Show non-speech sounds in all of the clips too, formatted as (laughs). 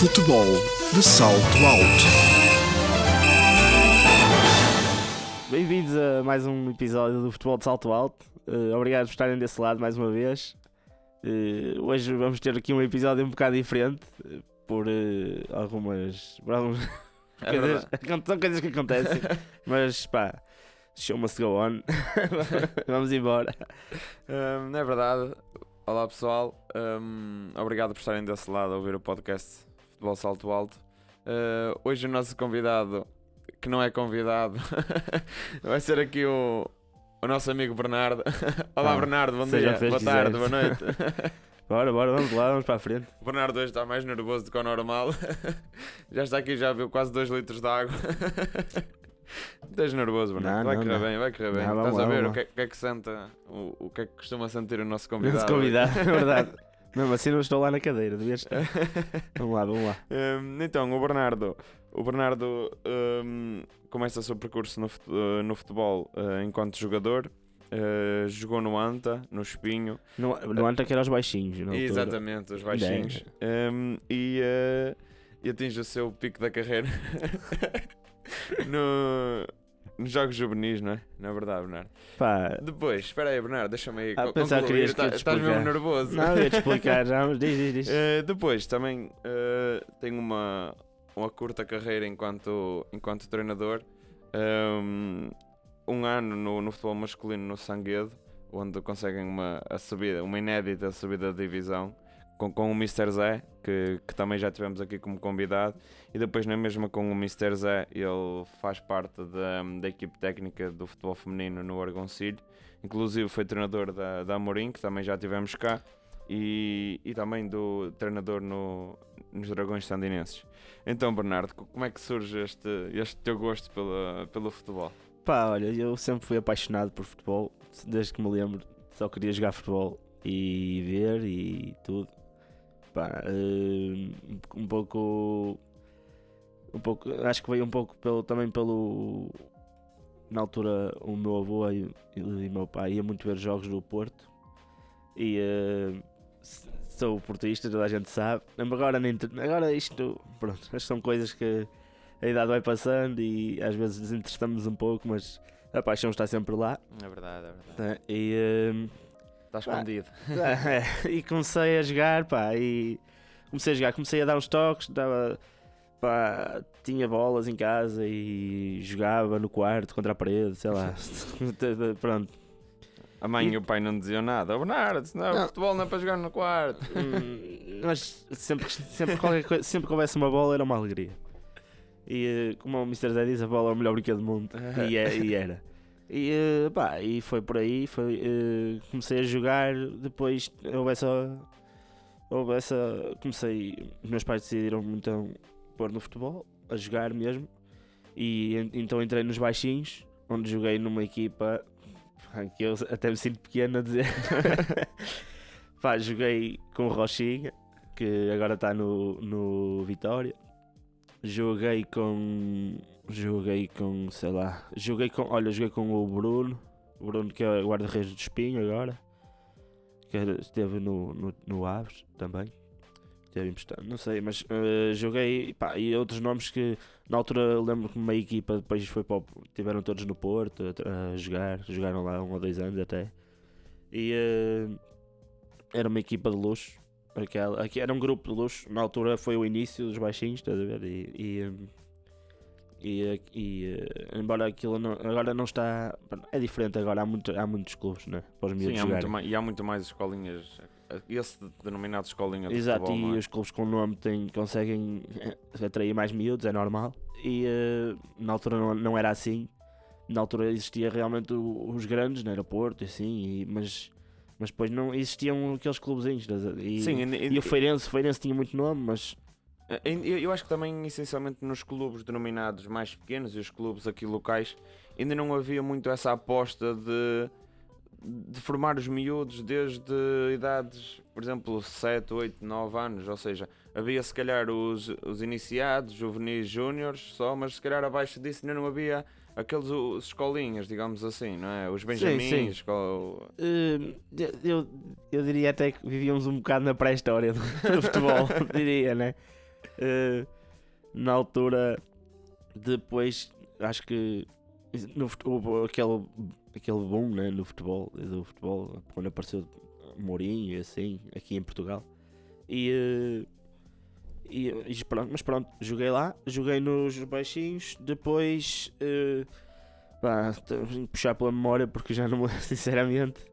Futebol de salto alto. Bem-vindos a mais um episódio do Futebol de Salto Alto. Eh, obrigado por estarem desse lado mais uma vez. Eh, hoje vamos ter aqui um episódio um bocado diferente eh, por algumas. Por alguns É (laughs) coisas, (laughs) são coisas que acontecem, (laughs) mas pá, show must go on. vamos embora. Hum, é verdade. Olá pessoal, Hum, obrigado por estarem desse lado a ouvir o podcast Futebol Salto Alto. Uh, hoje o nosso convidado, que não é convidado, (laughs) vai ser aqui o, o nosso amigo Bernardo. (laughs) Olá Ah, Bernardo, bom dia, boa tarde, quiseres. boa noite. (laughs) Bora, bora, vamos lá, vamos para a frente. o Bernardo hoje está mais nervoso do que o normal. já está aqui, já viu quase 2 litros de água. Estás nervoso, Bernardo? Vai correr bem, vai correr bem. Não, Estás a ver o que, é, o que é que senta, o, o que é que costuma sentir o nosso convidado? Vamos convidar, é verdade. Mesmo assim não estou lá na cadeira, devias estar. (laughs) Vamos lá, vamos lá. Hum, então, o Bernardo, o Bernardo hum, começa o seu percurso no, eh, no futebol eh, enquanto jogador. eh, jogou no Anta, no Espinho, No, no Anta que era os baixinhos, altura. exatamente, os baixinhos, Hum, e, eh, e atinge o seu pico da carreira (laughs) no, nos Jogos Juvenis, não é? Na verdade, Bernardo. Pá, Depois, espera aí, Bernardo, deixa-me aí Ah, pensava que Tá- Estás mesmo nervoso. não, eu ia te (laughs) explicar já, mas diz, diz, diz. Uh, depois também uh, tenho uma, uma curta carreira enquanto, enquanto treinador. Um, um ano no, no futebol masculino no Sanguedo, onde conseguem uma, a subida, uma inédita subida de divisão com, com o Mr. Zé, que, que também já tivemos aqui como convidado. E depois, na mesma com o Mr. Zé, ele faz parte da, da equipe técnica do futebol feminino no Argoncilho. Inclusive foi treinador da, da Amorim, que também já tivemos cá e, e também do treinador no, nos Dragões Sandinenses. Então, Bernardo, co- como é que surge este, este teu gosto pela, pelo futebol? Pá, olha, eu sempre fui apaixonado por futebol, desde que me lembro, só queria jogar futebol e ver e tudo. Pá, eh, um pouco. Um pouco. Acho que veio um pouco pelo, também pelo. Na altura, o meu avô e, e o meu pai ia muito ver jogos do Porto e s- sou portista, toda a gente sabe. Agora, nem, agora isto, pronto, são coisas que a idade vai passando e às vezes desinteressamos um pouco, mas a paixão está sempre lá. É verdade, é verdade. né? E, hum, Está escondido. (laughs) é, e comecei a jogar, pá, e comecei a jogar, comecei a dar uns toques, dava, pá, tinha bolas em casa e jogava no quarto contra a parede, sei lá. (laughs) Pronto. A mãe e, E- o pai não diziam nada. Oh, Bernardo, senão Não. futebol não é para jogar no quarto. Hum, mas sempre, que- sempre, qualquer coisa, sempre que houvesse uma bola era uma alegria. E eh, como o Mr. Zé diz, a bola é o melhor brinquedo do mundo. (laughs) E, é- e era. E, eh, pá, e foi por aí, foi, eh, comecei a jogar, depois houve essa, houve essa, comecei, meus pais decidiram então pôr no futebol, a jogar mesmo, e en- então entrei nos baixinhos, onde joguei numa equipa, que eu até me sinto pequeno a dizer, (laughs) pá, joguei com o Rochinha, que agora está no, no Vitória, joguei com joguei com sei lá joguei com olha joguei com o Bruno o Bruno que é guarda-redes do Espinho agora que esteve no, no, no Aves também esteve emprestado não sei mas eh, joguei pá, e outros nomes que na altura lembro que uma equipa depois foi para o, tiveram todos no Porto a, tra- a jogar jogaram lá um ou dois anos até e eh, era uma equipa de luxo Aquela, aqui era um grupo de luxo, na altura foi o início dos baixinhos, estás a ver? E, e, hum, e, e, eh, embora aquilo não- agora não está. É diferente agora, há, muito, há muitos clubes, né? Para os Sim, miúdos há muito mais, e há muito mais escolinhas. Esse denominado escolinha de Exato, futebol, e é? os clubes com nome têm, conseguem eh, atrair mais miúdos, é normal. E eh, na altura não, não era assim. Na altura existia realmente os grandes, no aeroporto, assim, e, mas, mas depois não existiam aqueles clubezinhos. a ver? E, Sim, e o Feirense, o Feirense tinha muito nome, mas Eu, eu acho que também, essencialmente, nos clubes denominados mais pequenos e os clubes aqui locais, ainda não havia muito essa aposta de, de formar os miúdos desde idades, por exemplo, 7, 8, 9 anos. Ou seja, havia se calhar os, os iniciados, juvenis, júniores só, mas se calhar abaixo disso ainda não havia aqueles os escolinhas, digamos assim, não é? Os benjamins, sim. escol- Eh, eu, eu diria até que vivíamos um bocado na pré-história do, do futebol, (laughs) diria, né? Eh, na altura, depois, acho que no, fut- houve aquele, aquele boom né, no futebol, do futebol, quando apareceu Mourinho e assim, aqui em Portugal. E, eh, e, e pronto, mas pronto, joguei lá, joguei nos baixinhos, depois eh, pá, puxar pela memória porque já não me (laughs) sinceramente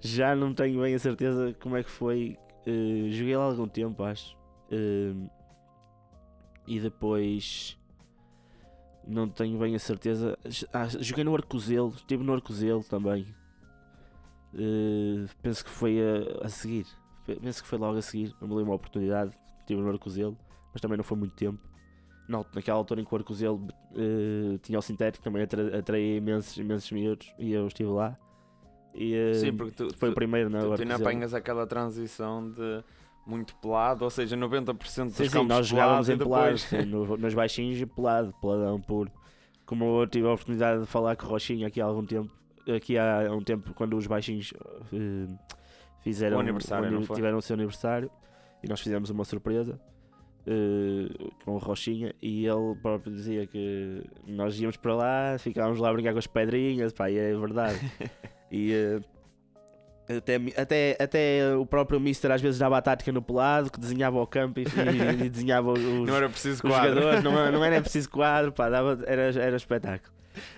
já não tenho bem a certeza como é que foi. Eh, joguei lá algum tempo, acho. Eh, e depois não tenho bem a certeza. Ah, joguei no Arcozelo, estive no Arcozelo também. Eh, penso que foi a, a seguir. Pe- Penso que foi logo a seguir. Não me lembro uma oportunidade. Estive no Arcozelo, mas também não foi muito tempo. Na, naquela altura em que o Arcozelo eh, tinha o sintético, também atra, atraía imensos, imensos miúdos e eu estive lá. E, eh, Sim, porque tu, foi o tu, primeiro, não? tu, o tu ainda apanhas aquela transição de muito pelado, ou seja, 90% dos Sim, sim, nós jogávamos em pelado pelado, depois... no, nos baixinhos e pelado, peladão puro. Como eu tive a oportunidade de falar com o Rochinha aqui há algum tempo, aqui há um tempo quando os baixinhos eh, fizeram O aniversário, tiveram o seu aniversário e nós fizemos uma surpresa eh, com o Rochinha e ele próprio dizia que nós íamos para lá, ficávamos lá a brincar com as pedrinhas, pá, e é verdade. (laughs) e eh, até, até, até o próprio Mister às vezes dava a tática no pelado, que desenhava o campo e, e- desenhava os, (laughs) não era preciso quadro. jogadores, não, não era (laughs) preciso quadro, pá, dava, era, era espetáculo.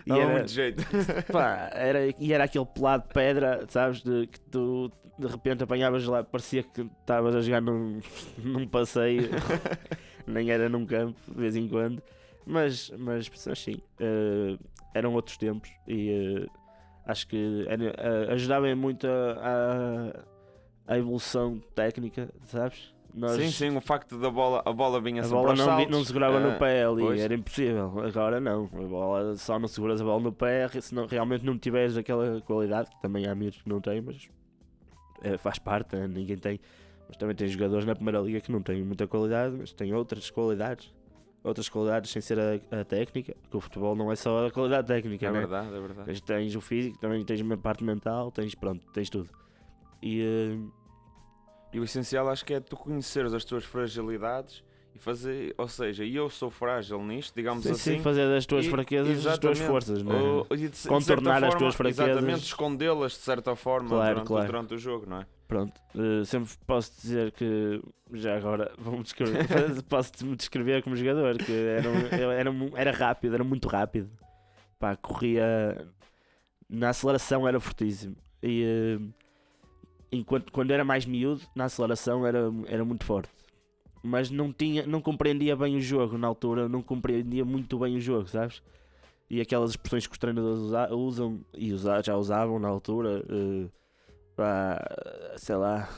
E Dava era, muito jeito. (laughs) pá, era, e era aquele pelado de pedra, sabes, de, que tu de repente apanhavas lá, parecia que estavas a jogar num, num passeio, nem era num campo, de vez em quando, mas, mas, sim, eh, eram outros tempos e eh, acho que era, ajudava muito a, a, a evolução técnica, sabes? Nós, Sim, sim, o facto da bola, a bola vinha a bola não, saltos, não segurava ah, no pé ali, pois. era impossível. Agora não, a bola, só não seguras a bola no pé se não, realmente não tiveres aquela qualidade, que também há miúdos que não têm, mas é, faz parte, né? ninguém tem. Mas também tem jogadores na primeira liga que não têm muita qualidade, mas têm outras qualidades. Outras qualidades sem ser a, a técnica, porque o futebol não é só a qualidade técnica, É né? verdade, é verdade. Tens, tens o físico, também tens a parte mental, tens pronto, tens tudo. E eh, E o essencial acho que é tu conheceres as tuas fragilidades e fazer, ou seja, eu sou frágil nisto, digamos sim, assim. sim, fazer das tuas e- fraquezas as tuas forças, ou- e de, Contornar as forma, tuas fraquezas. Exatamente, escondê-las de certa forma Claro, durante, claro. durante o jogo, não é? Pronto, eh, sempre posso dizer que já agora (laughs) vamos descrever, (laughs) posso me descrever como jogador, que era, era, era rápido, era muito rápido. Pá, corria na aceleração era fortíssimo. E eh, enquanto quando era mais miúdo, na aceleração era, era muito forte. Mas não tinha, não compreendia bem o jogo na altura, não compreendia muito bem o jogo, sabes? E aquelas expressões que os treinadores usa- usam e usa- já usavam na altura, eh, pá, sei lá,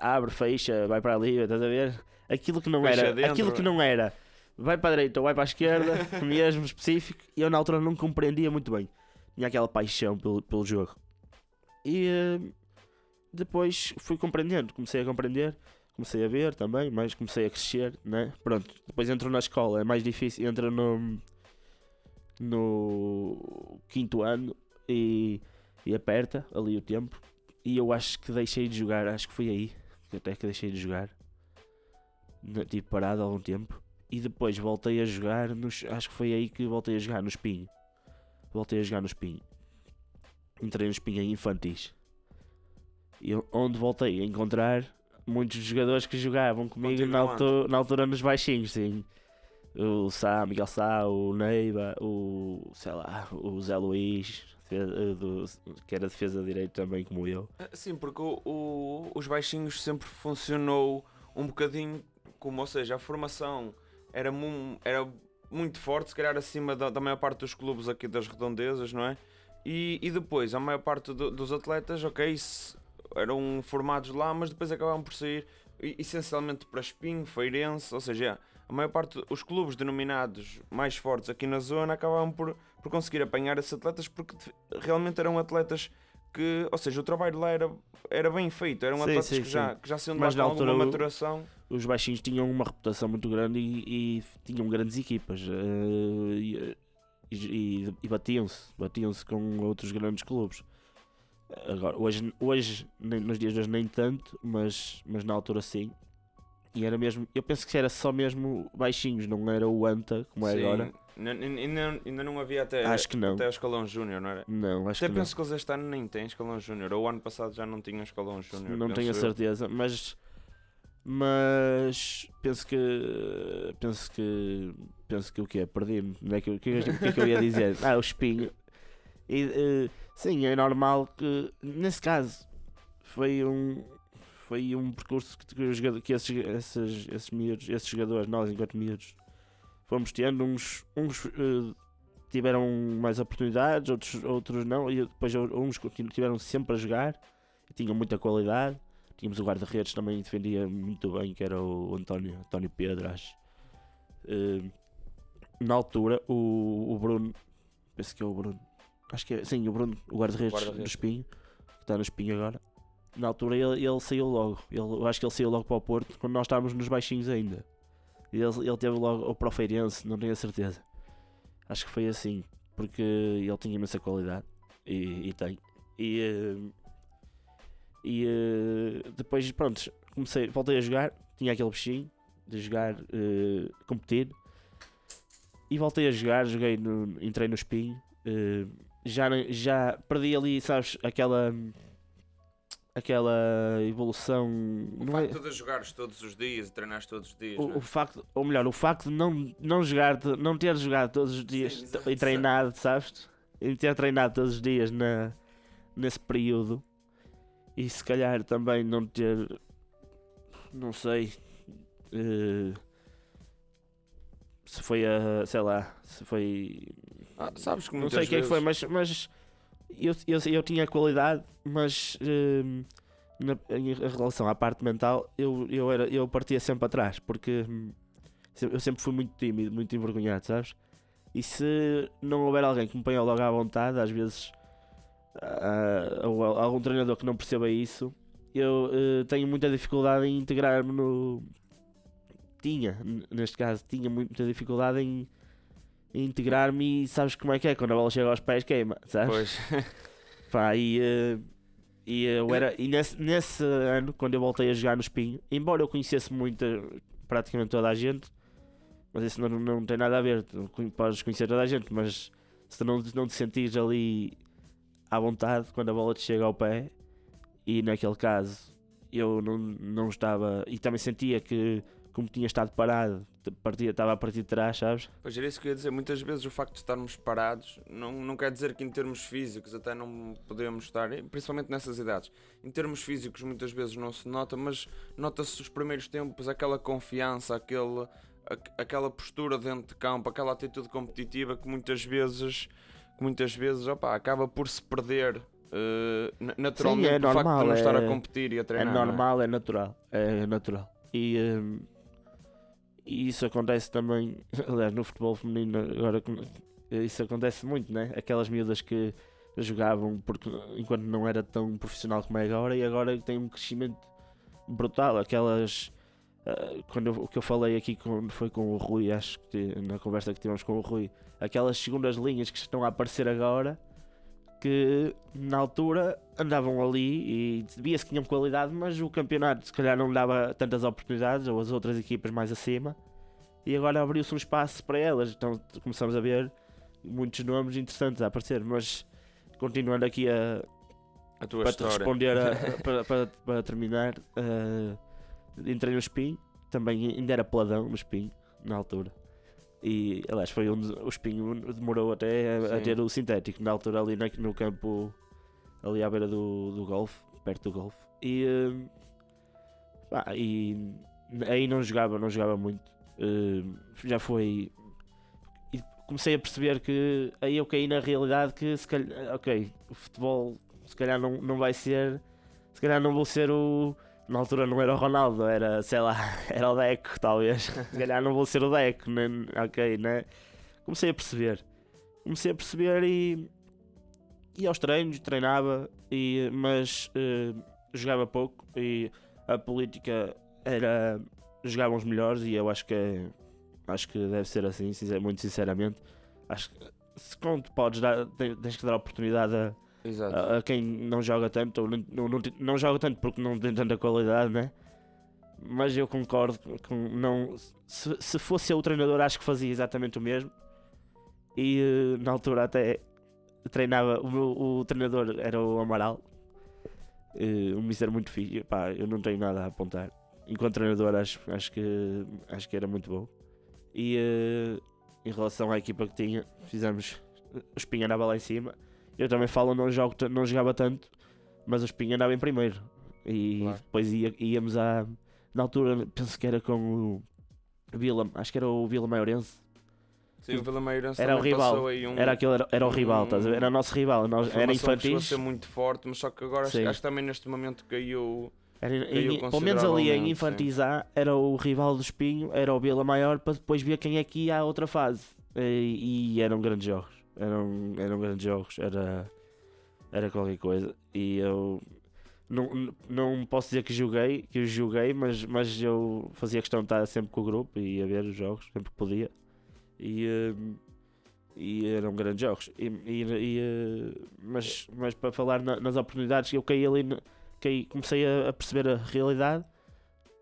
abre, fecha, vai para ali, estás a ver? Aquilo que não Fecha era, dentro. aquilo que não era, vai para a direita ou vai para a esquerda, (laughs) mesmo específico, e eu na altura não compreendia muito bem. Tinha aquela paixão pelo, pelo jogo. E eh, depois fui compreendendo, comecei a compreender, comecei a ver também, mas comecei a crescer, né? Pronto, depois entro na escola, é mais difícil, entro no, no quinto ano e, e aperta ali o tempo. E eu acho que deixei de jogar, acho que foi aí até que deixei de jogar. Na- Tive parado há algum tempo. E depois voltei a jogar nos. Acho que foi aí que voltei a jogar no Espinho. Voltei a jogar no Espinho. Entrei no Espinho em infantis. E onde voltei a encontrar muitos jogadores que jogavam comigo na altura, na altura nos baixinhos, sim. O Sá, Miguel Sá, o Neiva, o. sei lá, o Zé Luís, defesa- do- que era defesa de direito também como eu. Ah, Sim, porque o- o- os baixinhos sempre funcionou um bocadinho como, ou seja, a formação era, mu- era muito forte, se calhar acima da, da maior parte dos clubes aqui das redondezas, não é? E, e depois, a maior parte do- dos atletas, ok, se- eram formados lá, mas depois acabavam por sair essencialmente para Espinho, Feirense, ou seja, a maior parte, os clubes denominados mais fortes aqui na zona acabavam por, por conseguir apanhar esses atletas porque realmente eram atletas que, ou seja, o trabalho lá era, era bem feito, eram Sim, atletas sim, que, já, que já de Mas lá com alguma altura o- maturação. os baixinhos tinham uma reputação muito grande e, e tinham grandes equipas eh, e, e- e batiam-se batiam-se com outros grandes clubes agora hoje, hoje nos dias de hoje nem tanto mas, mas na altura sim E era mesmo, eu penso que era só mesmo baixinhos, não era o Anta como é agora. Ainda, ainda não havia até, Acho que não. até o escalão júnior, não era? Não, acho Até que não. penso que eles este ano nem têm escalão júnior. Ou o ano passado já não tinham escalão júnior. Não tenho a eu. certeza, mas mas penso que penso que penso que o que é perdi-me, não é que, o que, o que é que eu ia dizer? (laughs) Ah, o espinho. E, eh, sim, é normal que nesse caso foi um foi um percurso que, que, que esses, esses, esses miúdos, esses jogadores, nós enquanto miúdos, fomos tendo uns, uns eh, tiveram mais oportunidades, outros, outros não, e depois uns tiveram sempre a jogar, tinham muita qualidade. Tínhamos o guarda-redes também defendia muito bem, que era o António, António Pedro, acho. Eh, na altura, o, o Bruno, penso que é o Bruno, acho que é, sim, o Bruno, o guarda-redes do Guarda-redes. Espinho, que está no Espinho agora. Na altura ele, ele saiu logo, ele, eu acho que ele saiu logo para o Porto quando nós estávamos nos baixinhos ainda. E ele, ele teve logo, o Feirense, não tenho a certeza. Acho que foi assim, porque ele tinha imensa qualidade e, e tem. E, eh, e eh, depois, pronto, comecei, voltei a jogar, tinha aquele bichinho de jogar, eh, competir. E voltei a jogar, joguei no, entrei no espinho. eh, já, já perdi ali, sabes, aquela aquela evolução. O não é- facto de jogares todos os dias e treinares todos os dias. o, é? o facto, ou melhor, o facto de não, não jogar, de não ter jogado todos os dias Sim, e treinado, sabes? E ter treinado todos os dias na, nesse período e se calhar também não ter, não sei, eh, se foi a, sei lá, se foi, Ah, sabes que não sei quem foi, mas, mas eu, eu, eu tinha qualidade, mas hum, na, em relação à parte mental, eu, eu, era, eu partia sempre atrás, porque hum, eu sempre fui muito tímido, muito envergonhado, sabes? E se não houver alguém que me ponha logo à vontade, às vezes, ah, ou al- algum treinador que não perceba isso, eu eh, tenho muita dificuldade em integrar-me no. Tinha, neste caso, tinha muita dificuldade em integrar-me e sabes como é que é? Quando a bola chega aos pés, queima, sabes? Pois. (laughs) Pá, e, eh, e eu era. E nesse, nesse ano, quando eu voltei a jogar no Espinho, embora eu conhecesse muito, praticamente toda a gente, mas isso não, não tem nada a ver. Podes conhecer toda a gente, mas se não, não te sentires ali à vontade quando a bola te chega ao pé, e naquele caso eu não, não estava. E também sentia que, como tinha estado parado, partia, estava a partir de trás, sabes? Pois era isso que eu ia dizer. Muitas vezes o facto de estarmos parados não, não quer dizer que em termos físicos até não podemos estar, e principalmente nessas idades. Em termos físicos muitas vezes não se nota, mas nota-se os primeiros tempos aquela confiança, aquele, a- aquela postura dentro de campo, aquela atitude competitiva que muitas vezes, que muitas vezes opa, acaba por se perder. na- naturalmente é o facto normal, de não estar a é- competir e a É treinar. é? normal, é natural. É natural. E, hum, e isso acontece também, (laughs) aliás, no futebol feminino, agora isso acontece muito, né? Aquelas miúdas que jogavam porque, enquanto não era tão profissional como é agora, e agora tem um crescimento brutal. Aquelas. ah, quando eu- o que eu falei aqui quando foi com o Rui, acho que na conversa que tivemos com o Rui, aquelas segundas linhas que estão a aparecer agora que na altura andavam ali e via-se que tinham qualidade, mas o campeonato se calhar não dava tantas oportunidades, ou as outras equipas mais acima, e agora abriu-se um espaço para elas. Então começamos a ver muitos nomes interessantes a aparecer, mas continuando aqui a, A tua para te história. responder, a- (laughs) para, para, para terminar, eh, entrei no Espinho, também ainda era peladão no Espinho, na altura. E, aliás, foi onde o Espinho demorou até a, a ter o sintético, na altura ali na- no campo, ali à beira do, do golfe, perto do golfe. E, eh, e aí não jogava, não jogava muito. Eh, já foi. E comecei a perceber que aí eu caí na realidade que se calhar, ok, o futebol se calhar não, não vai ser, se calhar não vou ser o. Na altura não era o Ronaldo, era, sei lá, (laughs) era o Deco, talvez. Se calhar não vou ser o Deco, nem, ok, né? Comecei a perceber. Comecei a perceber e. ia aos treinos, treinava, e, mas eh, jogava pouco e a política era. jogavam os melhores e eu acho que é, acho que deve ser assim, muito sinceramente. Acho que se quando podes dar, te- tens que dar oportunidade a, Exato. a, a quem não joga tanto ou não, não, não, joga tanto porque não tem tanta qualidade, né? mas eu concordo com não se, se fosse eu o treinador acho que fazia exatamente o mesmo. E eh, na altura até treinava o meu o treinador era o Amaral. Um mister muito fixe pá, eu não tenho nada a apontar. Enquanto treinador acho, acho que acho que era muito bom. E eh, em relação à equipa que tinha fizemos Espinha andava lá em cima eu também falo não jogo não jogava tanto mas o Espinha andava em primeiro e Claro. depois ia- íamos a na altura penso que era com o Vila acho que era o Vila Maiorense Sim, o Vila Meirense Era o rival. um... era aquele era, era o rival ver? era o nosso rival nós, era infantis ser muito forte, mas só que agora acho, acho que também neste momento caiu... Era, em- pelo menos ali em Infantis A era o rival do Espinho, era o Vila Maior, para depois ver quem é que ia à outra fase. E, e eram grandes jogos. Eram, eram grandes jogos. Era, era qualquer coisa. E eu não, não posso dizer que joguei, que eu joguei, mas, mas eu fazia questão de estar sempre com o grupo e ia ver os jogos, sempre que podia. E, eh, e eram grandes jogos. E, e- e, eh, mas, mas para falar na- nas oportunidades, eu caí ali caí- comecei a, a perceber a realidade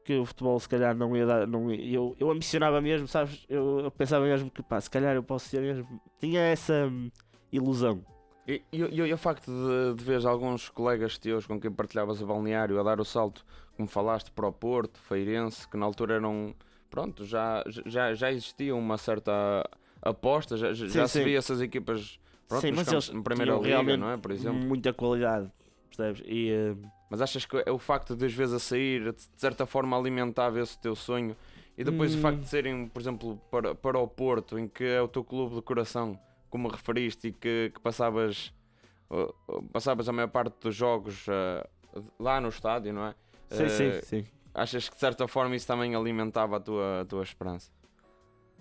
que o futebol se calhar não ia dar. Não ia- eu, eu ambicionava mesmo, sabes? Eu, eu pensava mesmo que pá, se calhar eu posso ser mesmo. Tinha essa hum, ilusão. E, e, e, e o facto de, de veres alguns colegas teus com quem partilhavas o balneário a dar o salto, como falaste, para o Porto, Feirense, que na altura eram. Pronto, já, já, já existia uma certa aposta, já, já Sim, se sim. via essas equipas pronto, Sim, mas campos- eles na primeira liga, não é? Por exemplo. muita qualidade, percebes? E hum, Mas achas que é o facto de às vezes a sair, de certa forma alimentava esse teu sonho? E depois o facto Hum. de serem, por exemplo, para, para o Porto, em que é o teu clube de coração, como referiste, e que, que passavas, uh, uh, passavas a maior parte dos jogos uh, lá no estádio, não é? sim, sim, Uh, sim. Achas que de certa forma isso também alimentava a tua, a tua esperança?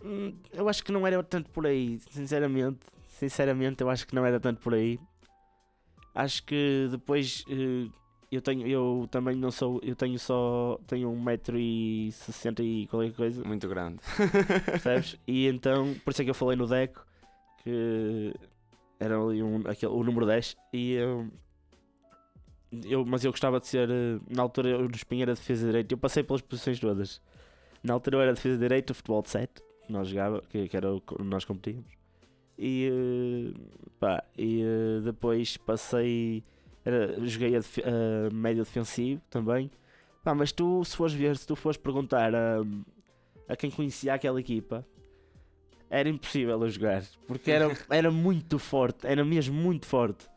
Hum, Eu acho que não era tanto por aí, sinceramente. Sinceramente, eu acho que não era tanto por aí. Acho que depois eh, eu tenho, eu também não sou, eu tenho só, tenho 1,60m e qualquer coisa, Muito grande. (laughs) percebes? E então, por isso é que eu falei no Deco, que era ali um, aquele, o número 10, e eu, eu, mas eu gostava de ser, eh, na altura eu no Espinho era defesa de direito, eu passei pelas posições todas. Na altura eu era defesa de direito, futebol de 7, que nós jogava, que, que era o que nós competíamos. E, eh, pá, e eh, depois passei, era, joguei a, a médio defensivo também. Pá, mas tu, se fores ver, se tu fores perguntar a, a quem conhecia aquela equipa, era impossível a jogar, porque era, (laughs) era muito forte, era mesmo muito forte.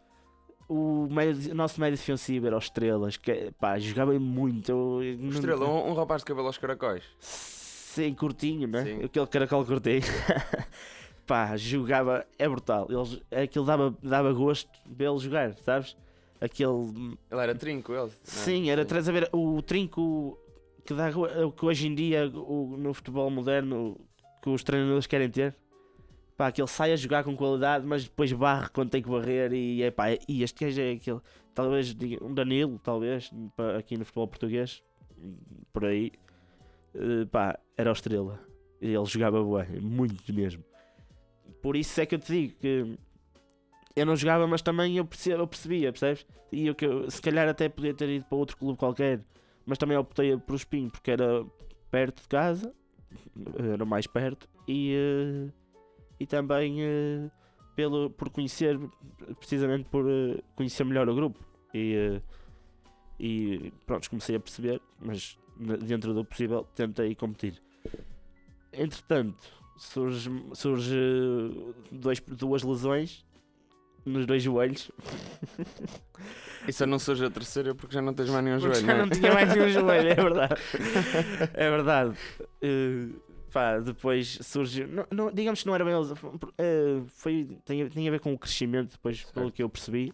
O, médio- o nosso médio defensivo era o Estrelas, que pá, jogava muito. eu- Estrela, um, um rapaz de cabelo aos caracóis. Sim, curtinho, né? Sim. Aquele caracol curtinho. (laughs) Pá, jogava, é brutal. Eles, aquilo dava, dava gosto vê-lo jogar, sabes? Aquele. Ele era trinco, ele. é? Sim, era traz a ver o trinco que, dá, que hoje em dia o- no futebol moderno que os treinadores querem ter. Pá, que ele sai a jogar com qualidade, mas depois barre quando tem que barrer e é pá, e este gajo é aquele, talvez um Danilo, talvez, aqui no futebol português, por aí, Eh, pá, era o estrela. Ele jogava bem, muito mesmo. Por isso é que eu te digo que eu não jogava, mas também eu percebia, eu percebia percebes? E eu, eu, se calhar até podia ter ido para outro clube qualquer, mas também optei por Espinho porque era perto de casa, (laughs) era mais perto, e, eh, e também eh, pelo, por conhecer, precisamente por eh, conhecer melhor o grupo. E, e pronto, comecei a perceber, mas dentro do possível tentei competir. Entretanto, surge, surge dois, duas lesões nos dois joelhos. E eu não surge a terceira porque já não tens mais nenhum Porque joelho, já não é? tinha mais nenhum joelho, é verdade. (laughs) É verdade. Eh, pá, depois surge. Não, não- digamos que não era bem. lesão, foi- tem, tem a ver com o crescimento, depois, pelo Certo. que eu percebi.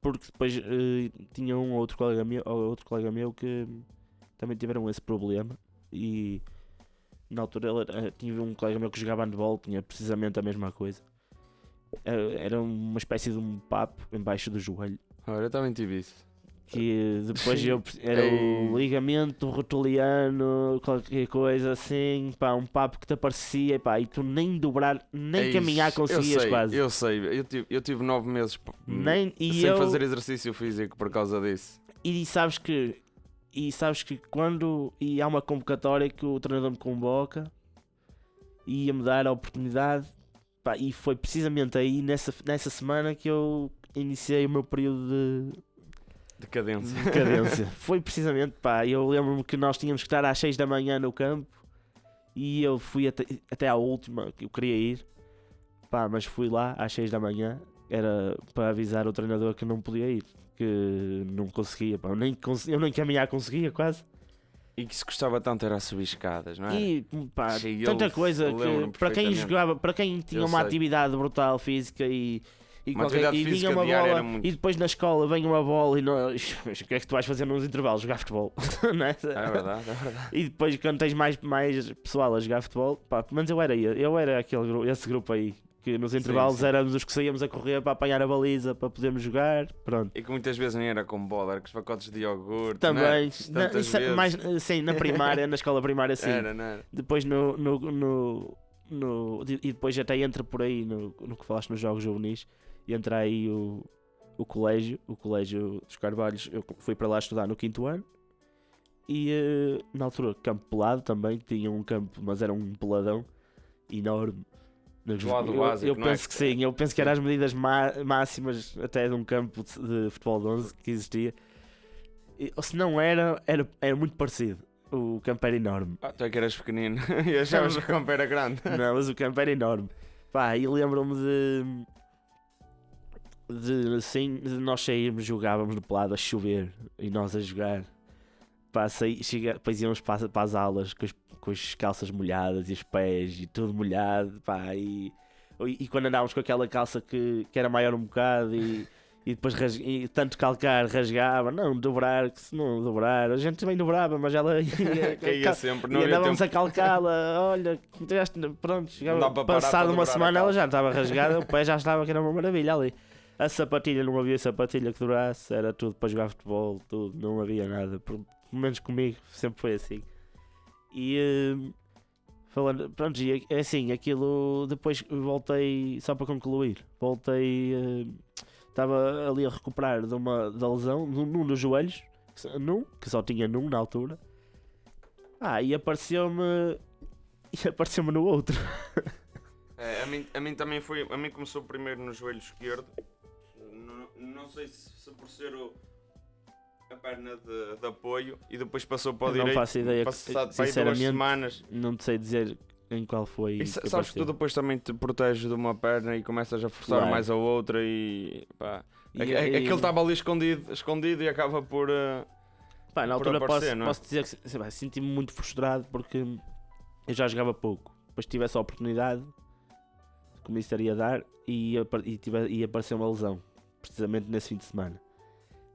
Porque depois eh, tinha um ou outro colega meu, ou outro colega meu que também tiveram esse problema. E na altura ele tinha um colega meu que jogava handball, tinha precisamente a mesma coisa. Era, era uma espécie de um papo embaixo do joelho Olha, eu também tive isso. que depois eu era o ligamento rotuliano, qualquer coisa assim, pá, um papo que te aparecia pá, e tu nem dobrar, nem Eis, caminhar eu conseguias sei, quase. Eu sei, eu tive, eu tive nove meses nem, sem eu, fazer exercício físico por causa disso. e sabes que e sabes que quando e há uma convocatória que o treinador me convoca e ia-me dar a oportunidade pá, e foi precisamente aí nessa, nessa semana que eu iniciei o meu período de Decadência. de decadência. (laughs) foi precisamente, pá, eu lembro-me que nós tínhamos que estar às 6 da manhã no campo e eu fui até, até à última que eu queria ir, pá, mas fui lá às 6 da manhã, era para avisar o treinador que não podia ir, que não conseguia, pá, eu nem, eu nem caminhar conseguia quase. E que se gostava tanto era subir escadas, não é? E pá, tanta coisa que para quem jogava, para quem tinha Eu uma sei. atividade brutal física e e, Uma qualquer, e vinha uma bola muito. e depois na escola vem uma bola e nós, (laughs) o que é que tu vais fazer nos intervalos? Jogar futebol, (laughs) não é? É verdade, é verdade. E depois quando tens mais, mais pessoal a jogar futebol, pá, menos eu era, eu era aquele, esse grupo aí, que nos intervalos sim. éramos os que saíamos a correr para apanhar a baliza, para podermos jogar, pronto. E que muitas vezes nem era com bola, era com os pacotes de iogurte. Também, não é? na, isso é mais, sim, na primária, na escola primária sim. Era, não era? Depois no, no, no, no- E depois até entra por aí no, no que falaste nos jogos juvenis. E entra aí o, o colégio, o colégio dos Carvalhos. Eu fui para lá estudar no quinto ano. E eh, na altura, campo pelado também. Tinha um campo, mas era um peladão enorme. Do lado eu, básico, eu é? penso que sim, eu penso que eram as medidas má- máximas até de um campo de, de futebol de 11 que existia. E, ou se não era, era, era muito parecido. O campo era enorme. Ah, tu é que eras pequenino (laughs) e achavas que o campo era grande. (laughs) Não, mas o campo era enorme. Pá, e lembro-me de. De, assim, de nós sairmos, jogávamos no pelado a chover e nós a jogar. Saí, chega, depois íamos para, para as aulas com as, com as calças molhadas e os pés e tudo molhado. Pá, e, e, quando andávamos com aquela calça que, que era maior um bocado e, e depois ras- e tanto calcar rasgava, não, dobrar, que se não dobrar, a gente também dobrava, mas ela (laughs) ia, Caía sempre, não e andávamos tempo. a calcá-la, olha, pronto, chegava, para passado uma semana ela já estava rasgada, o (laughs) pé já estava que era uma maravilha ali. A sapatilha, não havia sapatilha que durasse, era tudo para jogar futebol, tudo, não havia nada, menos comigo sempre foi assim. E eh, falando, pronto, e é assim, aquilo depois voltei, só para concluir, voltei, eh, estava ali a recuperar de uma da lesão, num, num dos joelhos, num, que só tinha num na altura. Ah, e apareceu-me. (laughs) E apareceu-me no outro. É, a, mim, a mim também foi. A mim começou primeiro no joelho esquerdo. Não, não sei se, se por ser o, a perna de, de apoio e depois passou para o Eu não direito. faço ideia, Passado sinceramente, semanas. Não te sei dizer em qual foi. E que sa- sabes que tu depois também te proteges de uma perna e começas a forçar Claro. mais a outra e. Pá, E- e- aquele estava ali escondido, escondido e acaba por. eh, Pá, na por altura aparecer, posso, não é? posso dizer que senti-me muito frustrado porque eu já jogava pouco. Depois tive essa oportunidade que me estaria a dar e, e, tive, e apareceu uma lesão, precisamente nesse fim de semana.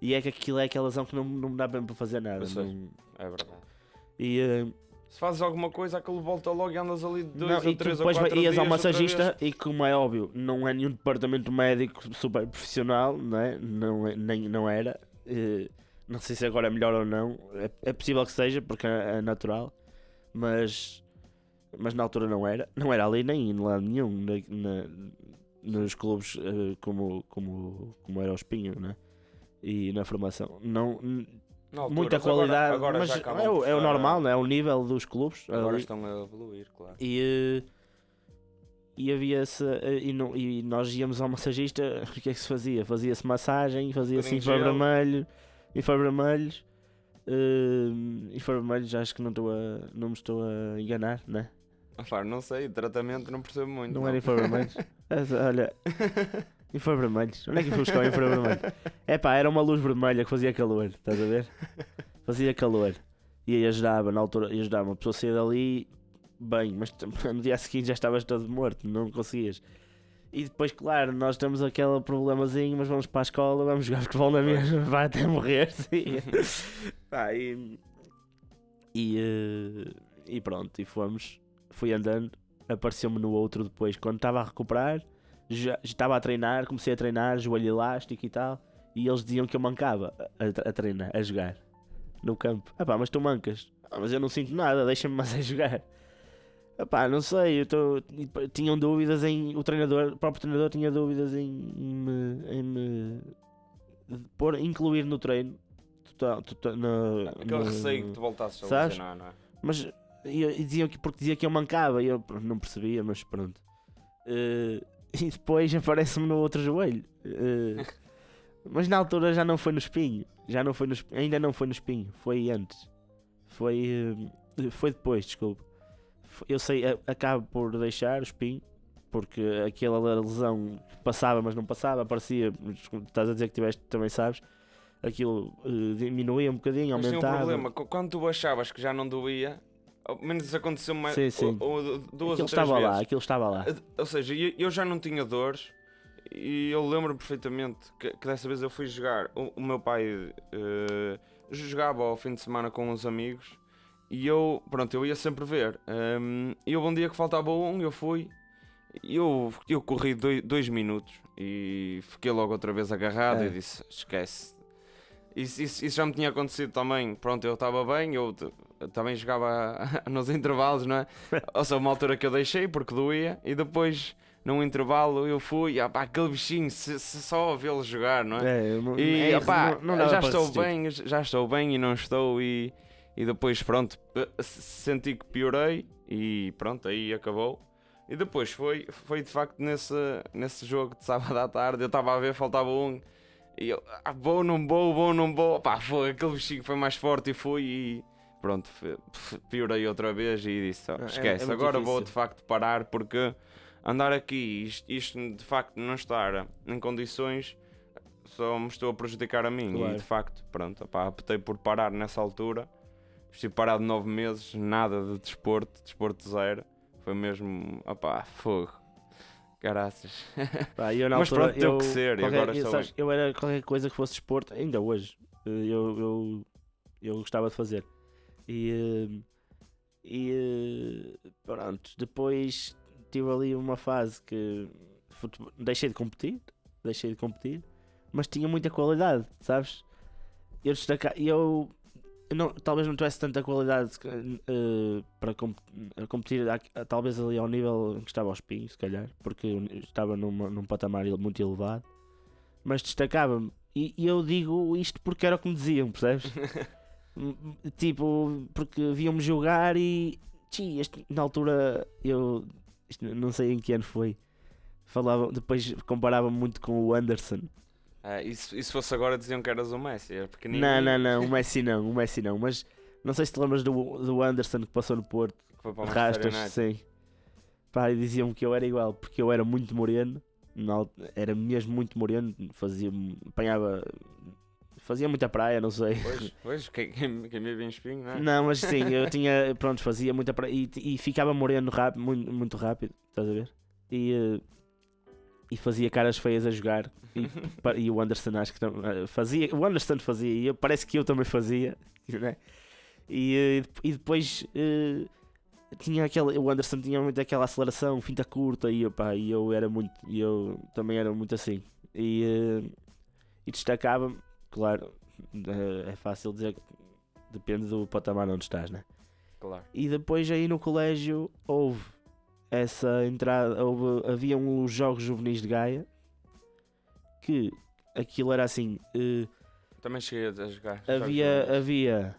E é que aquilo é aquela lesão que não, não me dá bem para fazer nada. Não- É verdade. E, eh, Se fazes alguma coisa, aquilo volta logo e andas ali dois não, ou e tu três ou depois quatro ias dias ao massagista e como é óbvio, não é nenhum departamento médico super profissional, não é? Não, é- nem, não era. Eh, não sei se agora é melhor ou não. É, é possível que seja, porque é, é natural. Mas, mas na altura não era. Não era ali nem em lado nenhum. Na, na- nos clubes eh, como, como, como era o Espinho, né? E na formação. Não, altura, muita mas agora- qualidade, agora mas já é, o- é o normal, não é? O nível dos clubes. Agora ali. estão a evoluir, claro. E, eh, e havia esse, eh, e, não- e nós íamos ao massagista, (laughs) o que é que se fazia? Fazia-se massagem, fazia-se infravermelho, infravermelhos, uh, infravermelhos acho que não, estou a, não me estou a enganar, né? Ah, não sei, tratamento não percebo muito. Não era infravermelhos? (laughs) Mas, Olha, (laughs) infravermelhos, onde é que fui buscar o infravermelho? É (laughs) pá, era uma luz vermelha que fazia calor, estás a ver? Fazia calor. E aí ajudava, na altura, e ajudava. Uma pessoa saía dali bem, mas (laughs) no dia seguinte já estavas todo morto, não conseguias. E depois, claro, nós temos aquele problemazinho, mas vamos para a escola, vamos jogar futebol na mesma, vai até morrer. sim. (laughs) Pá, e, e, eh, e pronto, e fomos, fui andando, apareceu-me no outro depois, quando estava a recuperar, já estava a treinar, comecei a treinar, joelho elástico e tal, e eles diziam que eu mancava a, a treinar, a jogar no campo. Ah pá, mas tu mancas. Ah, mas eu não sinto nada, deixa-me mais a jogar. Ah pá, não sei, eu tô, tinham dúvidas em. O treinador, o próprio treinador tinha dúvidas em, em me, em me pôr, incluir no treino. total. total na, Aquele no- receio que tu voltasses a Sabes? lesionar, não é? Mas e, e diziam que porque dizia que eu mancava e eu não percebia, mas pronto. Eh, (laughs) e depois aparece-me no outro joelho. Eh, mas na altura já não foi no espinho. Já não foi no, ainda não foi no espinho, foi antes. Foi, eh, foi depois, desculpa. F- Eu sei, a- acabo por deixar o espinho, porque aquela lesão passava, mas não passava, aparecia. Estás a dizer que tiveste, também sabes. Aquilo eh, diminuía um bocadinho, Mas tinha um aumentava. problema, qu- quando tu achavas que já não doía, ao menos isso aconteceu mais Sim, sim. ou- ou duas aquilo ou três estava vezes. lá, aquilo estava lá. Ou seja, eu eu já não tinha dores e eu lembro perfeitamente que, que dessa vez eu fui jogar. O, o meu pai eh, jogava ao fim de semana com uns amigos e eu, pronto, eu ia sempre ver. Ehm, e houve um dia que faltava um, eu fui. e Eu, eu corri dois, dois minutos e fiquei logo outra vez agarrado É. e disse: esquece. Isso, isso, isso já me tinha acontecido também. Pronto, eu estava bem, eu, eu também jogava (laughs) nos intervalos, não é? Ou seja, uma altura que eu deixei porque doía e depois num intervalo eu fui, ah, pá, aquele bichinho, se, se só vê-lo jogar, não é? É, E é, opá, não- não já estou bem, já estou bem e não estou e, e depois pronto, eh, se- senti que piorei e pronto, aí acabou. E depois foi, foi de facto nesse, nesse jogo de sábado à tarde, eu estava a ver, faltava um e eu, ah, vou, não vou, vou, não vou, pá, foi, aquele bichinho foi mais forte e fui e pronto, piorei outra vez e disse, "Oh, É- é esquece, muito agora vou difícil. de facto parar porque andar aqui, isto, isto de facto não estar em condições só me estou a prejudicar a mim Claro. e de facto, pronto, opá, optei por parar nessa altura. Estive parado nove meses, nada de desporto, desporto zero. Foi mesmo, opá, fogo. Caraças. Pá, eu, (laughs) Mas altura, pronto, teve eu, que ser, qualquer- agora eu, sabes, eu era qualquer coisa que fosse desporto, ainda hoje, eh, eu, eu, eu gostava de fazer. E, eh, e eh, pronto, depois tive ali uma fase que futebol- deixei de competir, deixei de competir, mas tinha muita qualidade, sabes? Eu destaca, eu não, talvez não tivesse tanta qualidade eh, para com- a competir talvez ali ao nível em que estava aos pinhos, se calhar, porque estava numa, num patamar muito elevado, mas destacava-me. E, e eu digo isto porque era o que me diziam, percebes? (laughs) Tipo, porque viam-me jogar e tchi, este- na altura eu isto não sei em que ano foi. Falava, depois comparava muito com o Anderson. Ah, e, se, e se fosse agora diziam que eras o Messi, era pequenino. Não, não, não, o Messi não, o Messi não, mas não sei se te lembras do, do Anderson que passou no Porto, Que foi para o rastas, sim. Pá, e diziam que eu era igual, porque eu era muito moreno, era mesmo muito moreno, fazia, apanhava, fazia muita praia, não sei. Pois, pois, quem, quem, me vê em espinho, não é? Não, mas sim, eu (laughs) tinha, pronto, fazia muita praia e, e ficava moreno rápido, muito, muito rápido, estás a ver? E, eh, e fazia caras feias a jogar. E, (laughs) e o Anderson acho que não, eh, fazia, o Anderson fazia e eu, parece que eu também fazia, (laughs) né? E, eh, e depois tinha aquela, o Anderson tinha muito aquela aceleração, finta curta e, opá, e eu era muito, e eu também era muito assim. E, e destacava-me, claro, eh, é fácil dizer que depende do patamar onde estás, né? Claro. E depois aí no colégio houve essa entrada, houve, havia uns jogos juvenis de Gaia que aquilo era assim, eh, Também cheguei a jogar. havia, havia,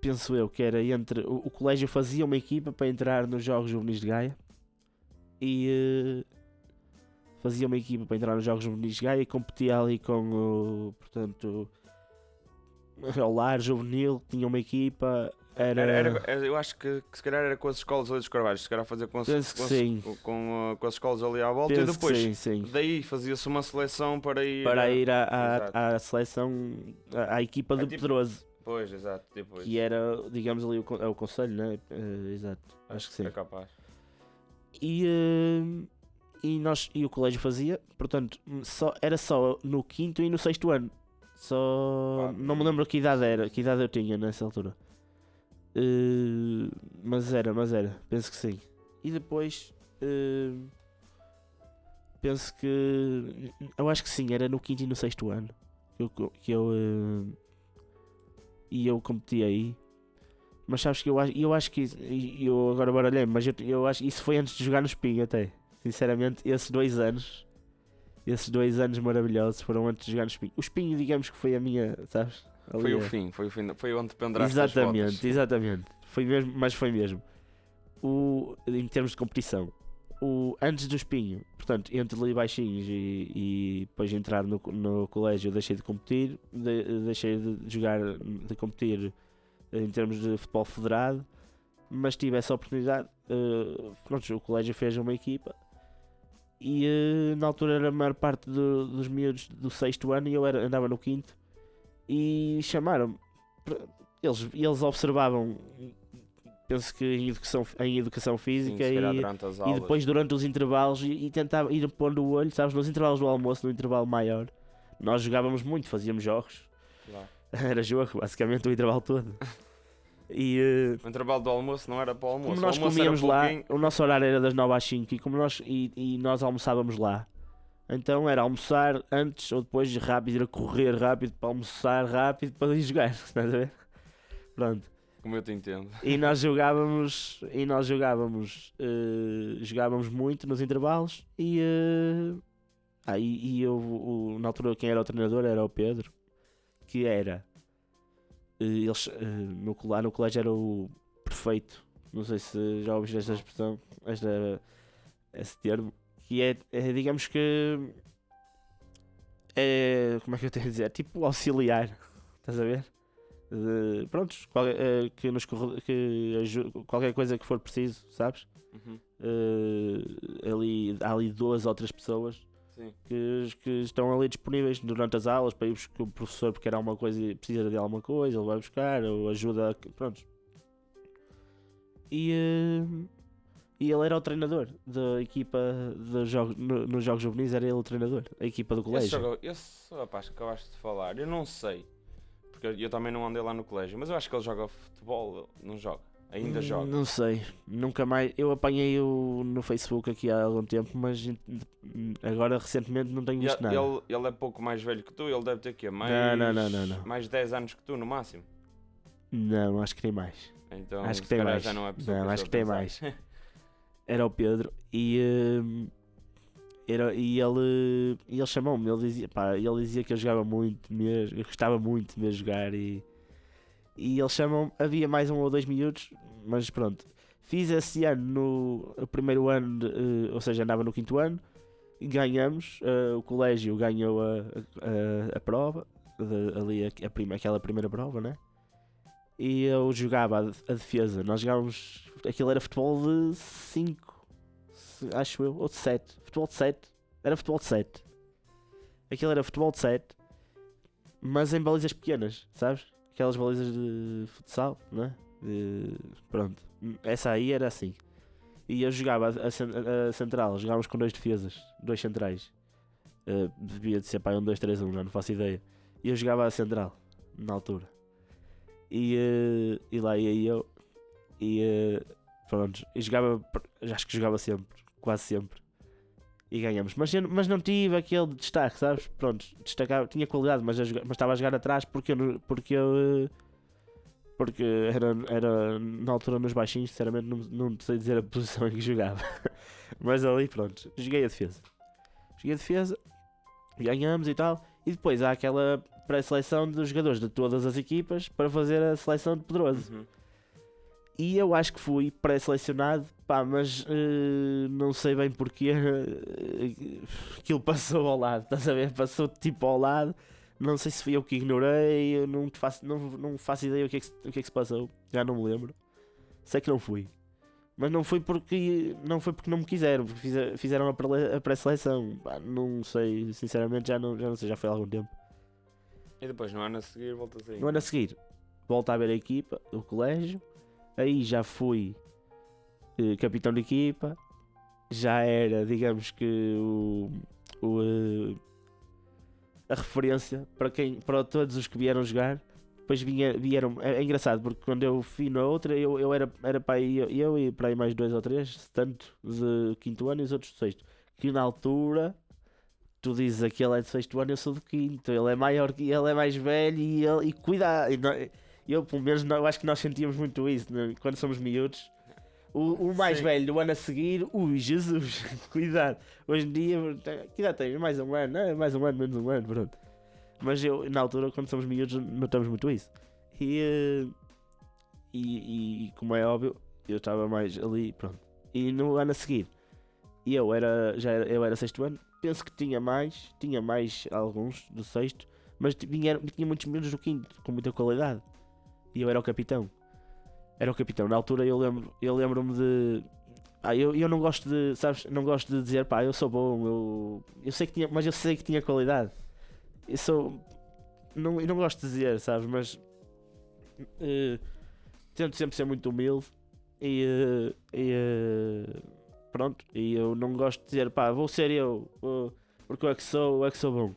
penso eu, que era entre, o, o colégio fazia uma equipa para entrar nos jogos juvenis de Gaia e eh, fazia uma equipa para entrar nos jogos juvenis Gaia e competia ali com o, portanto, (laughs) o Lar Juvenil, tinha uma equipa, era... Era, era- eu acho que, que se calhar era com as escolas ali dos Carvalhos, se calhar fazer com, as- com, as- com, com, uh, com as escolas ali à volta penso e depois sim, sim. daí fazia-se uma seleção para ir. para ir à, à, Exato. à seleção, à, à equipa É de tipo- Pedroso, Pois, exato, depois. que era, digamos ali, o, é o conselho, né? Eh, exato, acho que sim. É capaz. E, eh, e, nós, e o colégio fazia, portanto, só, era só no quinto e no sexto ano. Só. Não me lembro que idade era, que idade eu tinha nessa altura. Eh, mas era, mas era, penso que sim. E depois. eh, penso que. Eu acho que sim, era no quinto e no sexto ano. Que eu. Que eu eh, e eu competi aí. Mas sabes que eu acho, eu acho que isso- eu agora baralhei, mas eu, eu acho que isso foi antes de jogar no Spin até. Sinceramente, esses dois anos, esses dois anos maravilhosos foram antes de jogar no Spin. O Spin, digamos que foi a minha, sabes? Ali Foi é- o fim, foi o fim, foi onde penduraste as Exatamente, exatamente. Foi mesmo, mas foi mesmo. O, em termos de competição, o, antes do espinho, portanto, entre ali baixinhos e, e depois de entrar no, no colégio, eu deixei de competir, de- deixei de jogar, de competir em termos de futebol federado, mas tive essa oportunidade. eh, pronto, o colégio fez uma equipa e eh, na altura era a maior parte do- dos miúdos do sexto ano e eu era, andava no quinto e chamaram-me. Eles, eles observavam, penso que em educação, em educação Sim, física calhar e, e depois durante os intervalos e, e tentava ir pondo o olho, sabes, nos intervalos do almoço, no intervalo maior. Nós jogávamos muito, fazíamos jogos. (laughs) Era jogo, basicamente, o intervalo todo. (laughs) E eh, O intervalo do almoço não era para o almoço. como o nós almoço era comíamos lá, pouquinho. o nosso horário era das 9 às 5 e, como nós, e, e nós almoçávamos lá. Então era almoçar antes ou depois rápido, ir a correr rápido para almoçar rápido para ir jogar. (laughs) Estás a ver? Pronto. Como eu te entendo. E nós jogávamos e nós jogávamos eh, jogávamos muito nos intervalos e eh, ah, e, e eu o- na altura quem era o treinador era o Pedro que era eles eh, no, lá no colégio era o perfeito não sei se já ouviste esta expressão esta, esse termo que é, é, digamos que é como é que eu tenho a dizer tipo auxiliar (laughs) estás a ver de, prontos, qual- eh, que nos que aju- qualquer coisa que for preciso, sabes? Uhum. Eh, ali, há ali duas ou três pessoas. Que, que estão ali disponíveis durante as aulas para ir buscar o professor porque quer alguma coisa e precisa de alguma coisa, ele vai buscar ou ajuda, prontos. E, eh, e ele era o treinador da equipa de jogos, no- nos Jogos Juvenis, era ele o treinador, a equipa do Esse, colégio. jogo, esse rapaz que acabaste de falar, eu não sei. Porque eu, eu também não andei lá no colégio. Mas eu acho que ele joga futebol. Não joga. Ainda Hum, joga. Não sei, nunca mais. Eu apanhei-o no Facebook aqui há algum tempo, mas agora recentemente não tenho visto ele, nada. ele, ele é pouco mais velho que tu. Ele deve ter quê? Mais, não, não, não, não. mais 10 anos que tu, no máximo. Não, acho que tem mais. Então, Acho que tem mais. já não é Não, acho que tem pensar. (laughs) Era o Pedro e, hum, era, e ele, e ele chamou-me. Ele dizia, pá, ele dizia que eu jogava muito mesmo, eu gostava muito de me jogar. E, e ele chamou Havia mais um ou dois minutos, mas pronto. Fiz esse ano no primeiro ano, de, eh, ou seja, andava no quinto ano. Ganhamos, eh, o colégio ganhou a, a, a prova, de- ali a, a prima, aquela primeira prova, né? E eu jogava a, a defesa. Nós jogávamos. Aquilo era futebol de 5, acho eu, ou de 7. Futebol de 7. Era futebol de 7. Aquilo era futebol de 7, mas em balizas pequenas, sabes? Aquelas balizas de futsal, não é? De- Pronto. Essa aí era assim. E eu jogava a, a a central, jogávamos com dois defesas, dois centrais. Uh, devia de ser para um 2, 3, 1, já não faço ideia. E eu jogava a central, na altura. E, uh, e lá ia eu. E uh, pronto, e jogava, acho que jogava sempre, quase sempre. E ganhamos. Mas, mas não tive aquele destaque, sabes? Pronto, destacava, tinha qualidade, mas, mas estava a jogar atrás porque eu, porque eu. uh, Porque era, era na altura nos baixinhos, sinceramente não, não sei dizer a posição em que jogava. (laughs) mas ali, pronto, joguei a defesa. Joguei a defesa, ganhamos e tal. E depois há aquela pré-seleção dos jogadores de todas as equipas para fazer a seleção de Pedroso. Uhum. E eu acho que fui pré-selecionado, pá, mas eh, não sei bem porquê. eh, aquilo passou ao lado, estás a ver? Passou tipo ao lado. Não sei se fui eu que ignorei, eu não, faço, não, não faço ideia o que, é que, se- o que é que se passou, já não me lembro. Sei que não fui. Mas não foi porque não foi porque não me quiseram, porque fize- fizeram a pré- a pré-seleção. Não sei, sinceramente já não, já não sei, já foi há algum tempo. E depois no ano a seguir voltas aí. No ano a seguir, volto a ver a equipa do colégio. Aí já fui eh, capitão de equipa. Já era, digamos que, o, o, eh, a referência para, quem, para todos os que vieram jogar. Depois vinha, vieram. É, é engraçado porque quando eu fui na outra, eu, eu era, era para aí, eu, e para aí mais dois ou três, tanto de quinto ano e os outros de sexto. Que na altura tu dizes que ele é de sexto ano, eu sou do quinto, ele é maior que ele é mais velho e ele e cuida. e nó- Eu, pelo menos, eu acho que nós sentíamos muito isso né? quando somos miúdos. O, o mais Sim. velho, o ano a seguir, ui, Jesus, (laughs) cuidado. Hoje em dia, que idade tens? Mais um ano, é, mais um ano, menos um ano, pronto. Mas eu, na altura, quando somos miúdos, notamos muito isso. E, eh, e, e- como é óbvio, eu estava mais ali, pronto. E no ano a seguir, eu era, já era, eu era sexto ano, penso que tinha mais, tinha mais alguns do sexto, mas tinha, tinha muitos miúdos do quinto, com muita qualidade. E eu era o capitão. Era o capitão. Na altura eu lembro, eu lembro-me de. Ah, eu, eu não gosto de, sabes, não gosto de dizer, pá, eu sou bom, eu, eu sei que tinha, mas eu sei que tinha qualidade. Eu sou, não, eu não gosto de dizer, sabes, mas eh, tento sempre ser muito humilde e, eh, e, eh, pronto, e eu não gosto de dizer, pá, vou ser eu, porque eu é que sou, eu é que sou bom.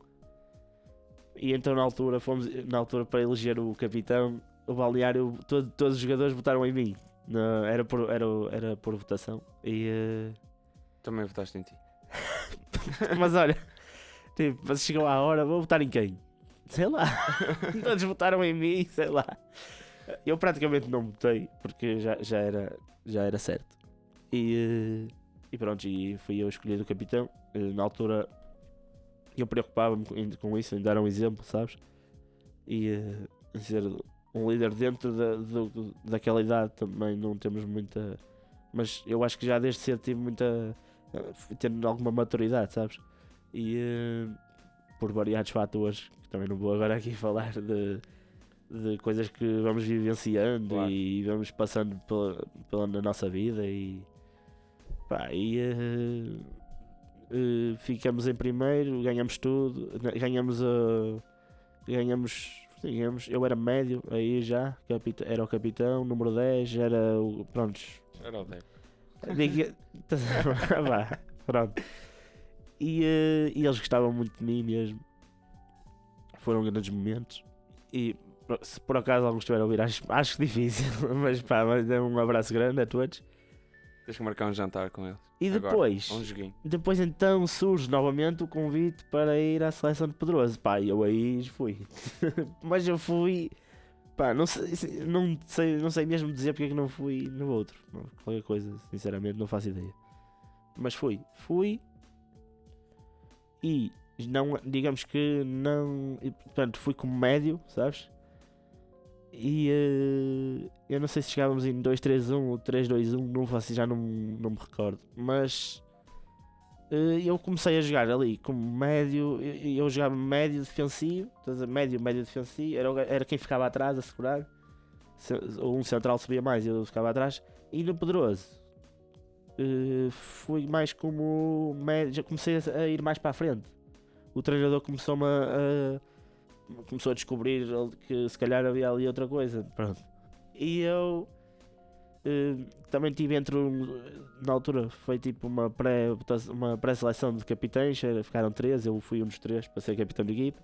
E então na altura fomos, na altura para eleger o capitão, o balneário, todo- todos os jogadores votaram em mim. Era, por, era, era por votação. E, eh, Também votaste em ti. (laughs) mas olha, tipo, mas chegou à hora, vou votar em quem? Sei lá. (laughs) Todos votaram em mim, sei lá. Eu praticamente não votei, porque já, já, era, já era certo. E, eh, e pronto, e fui eu escolhido o capitão. Eh, Na altura eu preocupava-me com, isso, em dar um exemplo, sabes? E em ser um líder dentro da, do- daquela idade também não temos muita. Mas eu acho que já desde cedo tive muita. tendo alguma maturidade, sabes? E eh, por variados fatores, que também não vou agora aqui (laughs) falar de, de coisas que vamos vivenciando Claro. e vamos passando pela, pela na nossa vida e pá, e eh, eh, ficamos em primeiro, ganhamos tudo, ganhamos a ganhamos, ganhamos, eu era médio aí já, era o capitão, número 10, era o prontos, Era o. Diga- (laughs) Vá, pronto. E, eh, e eles gostavam muito de mim mesmo. Foram grandes momentos. E se por acaso alguns estiverem a ouvir, acho, acho difícil. (laughs) Mas pá, mas é um abraço grande a todos. Tens que marcar um jantar com eles. E Agora, depois, Um joguinho. depois então surge novamente o convite para ir à seleção de Pedroso. Pá, eu aí fui. (laughs) mas eu fui. Pá, não sei, se- não sei, não sei mesmo dizer porque é que não fui no outro. Não, Qualquer coisa, sinceramente, não faço ideia. Mas fui. Fui. E não, digamos que não. Portanto, fui como médio, sabes? E eh, eu não sei se chegávamos em 2-3-1 ou 3-2-1, não faço, já não, não me recordo. Mas eh, eu comecei a jogar ali como médio, eu, eu jogava médio defensivo, médio, médio defensivo, era, era quem ficava atrás a segurar. Se- um central subia mais, eu ficava atrás. E no Pedroso eh, fui mais como médio, já comecei a, a ir mais para a frente. O treinador começou-me a, a- começou a descobrir que se calhar havia ali outra coisa. Pronto. E eu eh, também tive entre um, na altura foi tipo uma pré uma pré-seleção de capitães, ficaram três, eu fui um dos três para ser capitão de equipe.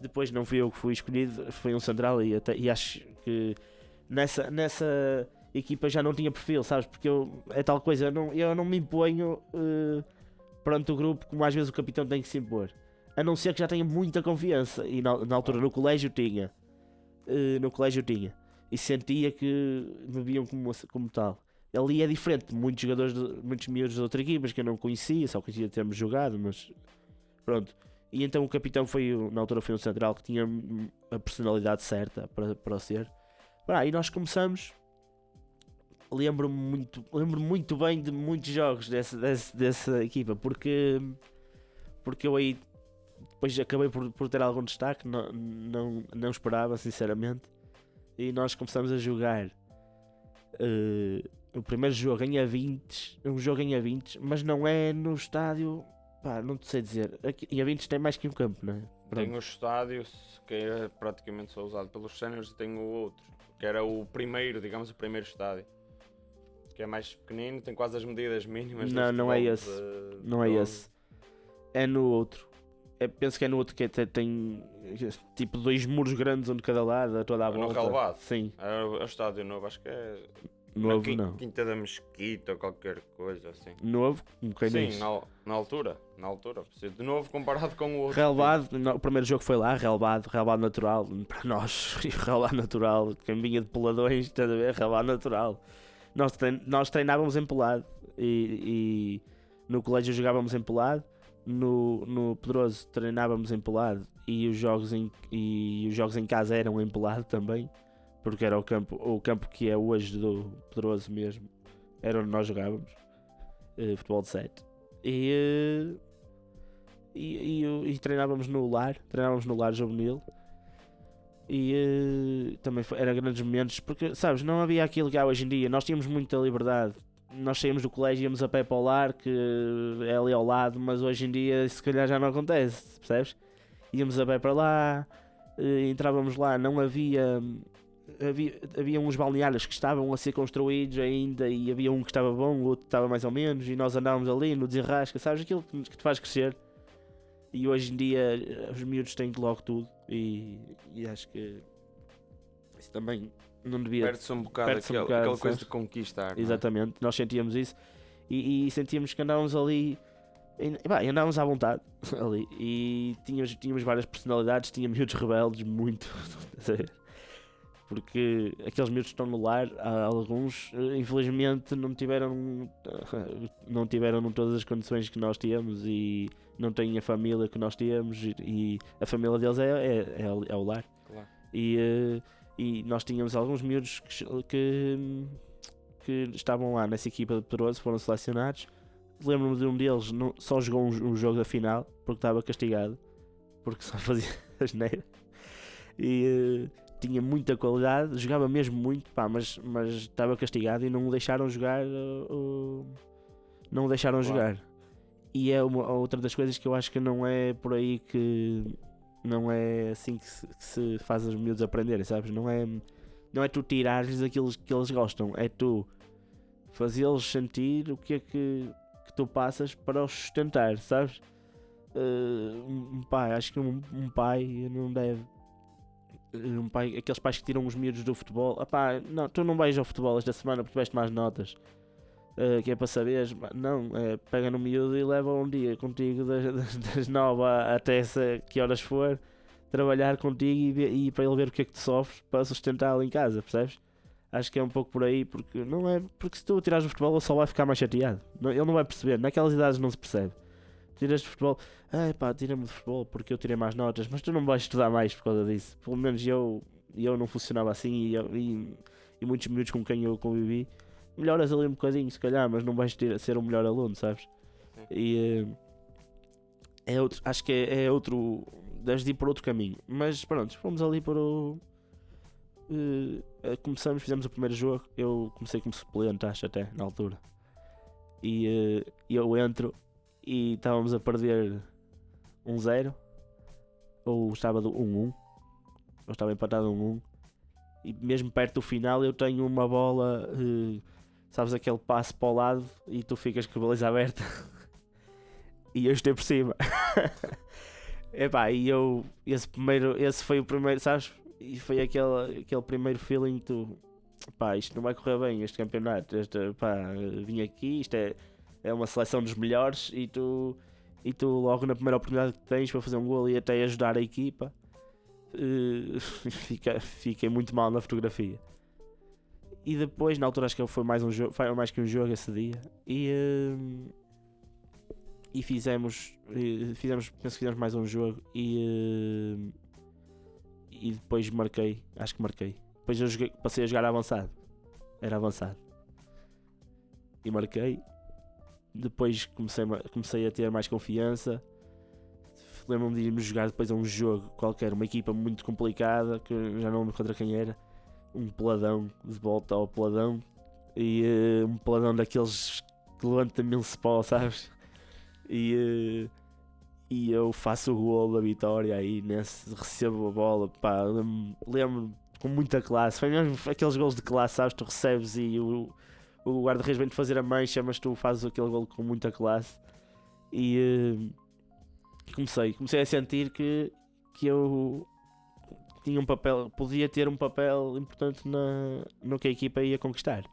Depois não fui eu que fui escolhido, foi um central e, até, e acho que nessa, nessa equipa já não tinha perfil, sabes? Porque eu, é tal coisa, eu não, eu não me imponho eh, perante o grupo como às vezes o capitão tem que se impor. A não ser que já tenha muita confiança. E na, na altura no colégio tinha. Eh, no colégio tinha. E sentia que me viam como, como tal. Ali é diferente. Muitos jogadores, de, muitos miúdos de outras equipas que eu não conhecia, só conhecia termos jogado, mas pronto. E então o capitão foi, na altura foi um central que tinha a personalidade certa para, para ser. Pá, e nós começamos. Lembro-me muito, lembro muito bem de muitos jogos dessa, dessa, dessa equipa, porque, porque eu aí depois acabei por, por ter algum destaque, não, não, não esperava, sinceramente. E nós começamos a jogar eh, o primeiro jogo em A20, um jogo em A20, mas não é no estádio, pá, não te sei dizer. Aqui, em A20 tem mais que um campo, não é? Pronto. Tem o estádio que é praticamente só usado pelos séniores e tem o outro, que era o primeiro, digamos, o primeiro estádio. Que é mais pequenino, tem quase as medidas mínimas. Não, não é esse. de- Não é esse. É no outro. É, penso que é no outro que até tem tipo dois muros grandes, um de cada lado, a toda a No volta. relvado? Sim, É o, é o estádio novo, acho que é. novo na Quin- não. Quinta da Mesquita ou qualquer coisa assim. Novo, um bocadinho. Sim, na, na altura. Na altura. De novo comparado com o outro. Relevado, no- o primeiro jogo foi lá, relevado, relevado natural, para nós, (laughs) relevado natural, quem vinha de peladões, estás a ver, relevado natural. Nós, trein- nós treinávamos em pelado e, e no colégio jogávamos em pelado no, no Pedroso treinávamos em pelado e os jogos em, e os jogos em casa eram em pelado também, porque era o campo, o campo que é hoje do Pedroso mesmo, era onde nós jogávamos eh, futebol de 7. E, eh, e, e, e treinávamos no lar, treinávamos no lar juvenil. E eh, também foi, era grandes momentos, porque sabes, não havia aquilo que há hoje em dia, nós tínhamos muita liberdade. Nós saímos do colégio e íamos a pé para o lar, que é ali ao lado, mas hoje em dia se calhar já não acontece, percebes? Íamos a pé para lá, eh, entrávamos lá, não havia, havia. Havia uns balneários que estavam a ser construídos ainda e havia um que estava bom, o outro estava mais ou menos, e nós andávamos ali no desenrasca, sabes? Aquilo que te faz crescer. E hoje em dia eh, os miúdos têm logo tudo e, e acho que isso também não devia. Perde-se um bocado, Perde-se um aquele- bocado, aquela coisa sabes? de conquistar. é? Exatamente, nós sentíamos isso e, e sentíamos que andávamos ali e, pá, andávamos à vontade (laughs) ali e tínhamos, tínhamos várias personalidades, tínhamos miúdos rebeldes, muito, (laughs) porque aqueles miúdos que estão no lar, alguns eh, infelizmente não tiveram (laughs) não tiveram todas as condições que nós tínhamos e não têm a família que nós tínhamos e, a família deles é, é, é, o- é o lar Claro. e, eh, e nós tínhamos alguns miúdos que, que, que estavam lá nessa equipa de Pedroso, foram selecionados. Lembro-me de um deles, não, só jogou um, um jogo da final porque estava castigado, porque só (laughs) fazia asneira. E eh, tinha muita qualidade, jogava mesmo muito, pá, mas, mas estava castigado e não o deixaram jogar. o- não o deixaram Claro. jogar. E é uma, outra das coisas que eu acho que não é por aí que não é assim que se, que se faz os miúdos aprenderem, sabes? Não é, não é tu tirares aquilo que eles gostam, é tu fazê-los sentir o que é que, que tu passas para os sustentar, sabes? Eh, um pai, acho que um, um pai não deve. Um pai, aqueles pais que tiram os miúdos do futebol, "Epá, não, tu não vais ao futebol esta semana porque tiveste mais notas. Eh, que é para saberes, não, é, pega no miúdo e leva um dia contigo das, (laughs) das, das nove até essa, que horas for, trabalhar contigo e, e para ele ver o que é que tu sofres para sustentá-lo em casa, percebes? Acho que é um pouco por aí, porque não é. Porque se tu tirares do futebol, ele só vai ficar mais chateado. Não- ele não vai perceber, naquelas idades não se percebe. Tiras do futebol, ai pá, tira-me do futebol porque eu tirei mais notas, mas tu não vais estudar mais por causa disso. Pelo menos eu, eu não funcionava assim e, eu- e, e muitos minutos com quem eu convivi. Melhoras ali um bocadinho, se calhar, mas não vais ter, ser o melhor aluno, sabes? E eh, é outro, acho que é, é outro. Deves de ir por outro caminho. Mas pronto, fomos ali para o. eh, começamos, fizemos o primeiro jogo. Eu comecei como suplente, acho até, na altura. E eh, eu entro e estávamos a perder 1-0. ou estava do 1-1. Ou estava empatado 1-1. E mesmo perto do final eu tenho uma bola. eh, sabes aquele passo para o lado e tu ficas com a baliza aberta. (laughs) e eu estou por cima. (laughs) Epá, e eu. Esse primeiro. Esse foi o primeiro, sabes? E foi aquele, aquele primeiro feeling tu. Pá, isto não vai correr bem, este campeonato. Este, pá, vim aqui, isto é, é uma seleção dos melhores e tu. E tu logo na primeira oportunidade que tens para fazer um gol e até ajudar a equipa. eh, (laughs) fica, fiquei muito mal na fotografia. E depois, na altura, acho que foi mais um jogo, foi mais que um jogo esse dia. E, hum, e fizemos, eh, fizemos, penso que fizemos mais um jogo e, hum, e depois marquei, acho que marquei. Depois eu joguei, passei a jogar avançado. Era avançado. E marquei. Depois comecei, comecei a ter mais confiança. Lembro-me de irmos jogar depois a um jogo qualquer, uma equipa muito complicada, que já não lembro contra quem era um peladão de volta ao peladão e eh, um peladão daqueles que levanta mil pó, (laughs) sabes? E, eh, e eu faço o gol da vitória aí nesse recebo a bola, pá, lembro, lembro com muita classe, foi mesmo aqueles gols de classe, sabes? Tu recebes e o, o guarda-redes vem-te fazer a mancha, mas tu fazes aquele gol com muita classe e eh, comecei, comecei a sentir que, que eu tinha um papel, podia ter um papel importante na, no que a equipa ia conquistar.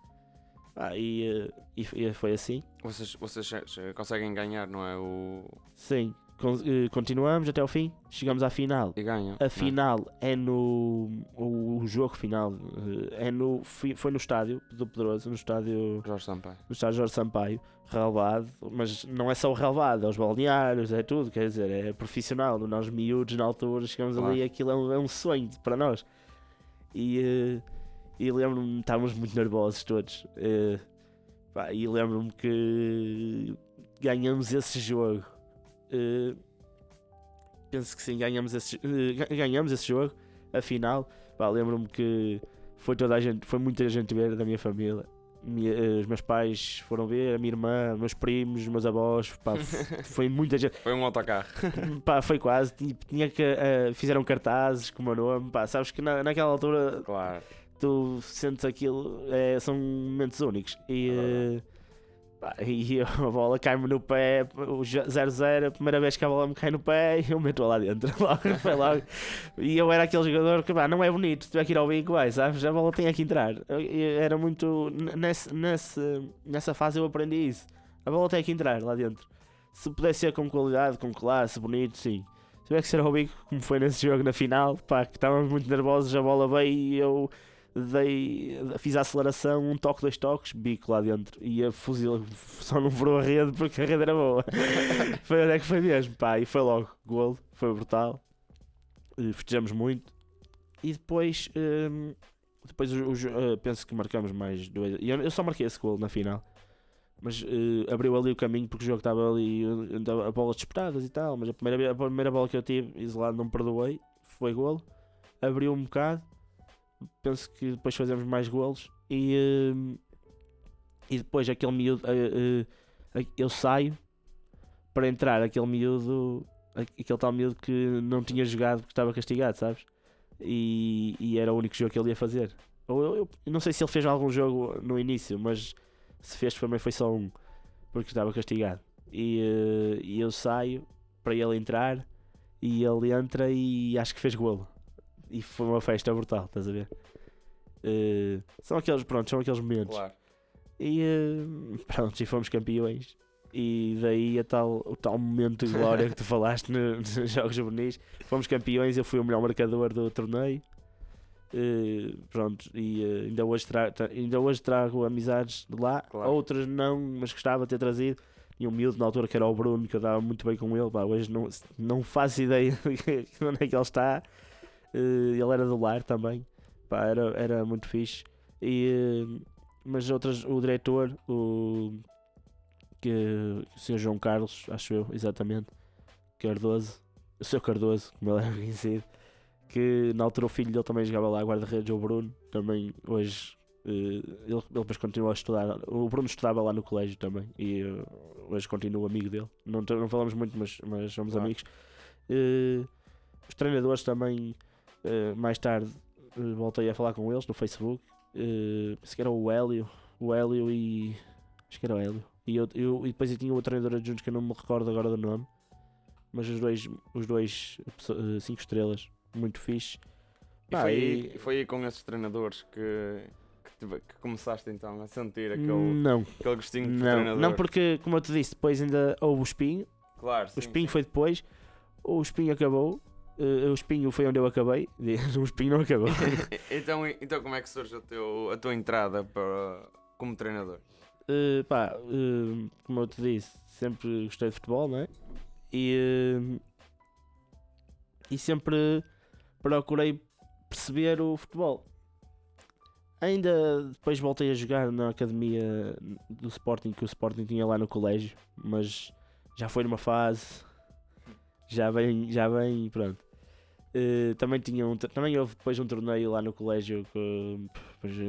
Ah, e, eh, e, foi assim. Vocês, vocês conseguem ganhar, não é? O... Sim, continuamos até ao fim, chegamos à final. E ganha. A final é no. O, o jogo final eh, é no, foi no estádio do Pedroso, no estádio, Jorge Sampaio. no estádio Jorge Sampaio, relevado, mas não é só o relevado, é os balneários, é tudo, quer dizer, é profissional. Nós miúdos na altura chegamos ali Claro. aquilo é um, é um sonho para nós. E, eh, e lembro-me, estávamos muito nervosos todos. eh, pá, e lembro-me que ganhamos esse jogo. Eh, penso que sim, ganhamos esse, ga- ganhamos esse jogo. Afinal, lembro-me que foi toda a gente, foi muita gente ver da minha família. Minha- eh, os meus pais foram ver, a minha irmã, meus primos, meus avós, pá, (laughs) foi muita gente. Foi um autocarro. (laughs) Pá, foi quase. Tipo, tinha que, eh, fizeram cartazes com o meu nome. Pá, sabes que na, naquela altura Claro. tu sentes aquilo, é, são momentos únicos. E, pá, e (laughs) a bola cai-me no pé, o 0-0, a primeira vez que a bola me cai no pé, (laughs) eu meto-a lá dentro. (laughs) Logo, foi logo. E eu era aquele jogador que pá, não é bonito, tiver que ir ao bico, vai, sabes? A bola tem que entrar. Eu- era muito. Nesse, nesse, nessa fase eu aprendi isso. A bola tem que entrar lá dentro. Se pudesse ser com qualidade, com classe, bonito, sim. Se tiver que ser ao bico, como foi nesse jogo na final, pá, que estávamos muito nervosos, a bola veio e eu dei, fiz a aceleração, um toque, dois toques, bico lá dentro. E a fuzil (laughs) só não furou a rede porque a rede era boa. (laughs) foi onde é que foi mesmo, pá, e foi logo, golo, foi brutal. E festejamos muito. E depois, hum, depois o- o jo- eh, penso que marcamos mais dois. E eu, eu só marquei esse golo na final. Mas eh, abriu ali o caminho porque o jogo estava ali, eh, andava a bolas disputadas e tal. Mas a primeira, a primeira bola que eu tive, isolado, não me perdoei, foi golo. Abriu um bocado. Penso que depois fazemos mais golos. E, eh, e depois aquele miúdo, eh, eu saio para entrar aquele miúdo, aquele tal miúdo que não tinha jogado porque estava castigado, sabes? E, e era o único jogo que ele ia fazer. Ou eu, eu- não sei se ele fez algum jogo no início, mas se fez também foi só um, porque estava castigado. E, e eu saio para ele entrar e ele entra e acho que fez golo. E foi uma festa brutal, estás a ver? Eh, são aqueles, pronto, são aqueles momentos. Claro. E eh, pronto, e fomos campeões. E daí a tal, o tal momento de glória que tu (laughs) falaste no- nos (laughs) Jogos Juvenis. Fomos campeões, eu fui o melhor marcador do torneio. Eh, pronto, e eh, ainda, hoje tra tra- ainda hoje trago amizades de lá, Claro. outras não, mas gostava de ter trazido. E um miúdo na altura que era o Bruno, que eu dava muito bem com ele. Pá, hoje não, não faço ideia (laughs) de onde é que ele está. Eh, ele era do lar também, pá, era, era muito fixe. E, eh, mas outras, o diretor, o, que, o Sr. João Carlos, acho eu, exatamente, Cardoso, o Sr. Cardoso, como ele (laughs) era conhecido, que na altura o filho dele também jogava lá, guarda-redes, o Bruno, também hoje. eh, ele, ele depois continua a estudar. O Bruno estudava lá no colégio também e hoje continua amigo dele. Não, não falamos muito, mas, mas somos Claro. amigos. Eh, os treinadores também, eh, mais tarde, eh, voltei a falar com eles no Facebook. Uh, penso que era o Hélio, o Hélio e. Acho que era o Hélio. E, eu, eu- e depois eu tinha o treinador adjunto que eu não me recordo agora do nome. Mas os dois, os dois 5 estrelas, muito fixe. E Pá, foi, e- aí, foi aí com esses treinadores que, que, começaste então a sentir aquele, Não, aquele gostinho de não, treinador. não, porque como eu te disse, depois ainda houve o espinho. Claro, O sim, espinho sim. foi depois. O espinho acabou. Eh, o espinho foi onde eu acabei. (laughs) O espinho não acabou. (laughs) então, então como é que surge o teu, a tua entrada para, como treinador? Uh, pá, uh, como eu te disse, sempre gostei de futebol, não é? E, uh, e sempre procurei perceber o futebol. Ainda depois voltei a jogar na academia do Sporting, que o Sporting tinha lá no colégio, mas já foi numa fase, já bem, já bem, pronto. Uh, também tinha um, também houve depois um torneio lá no colégio que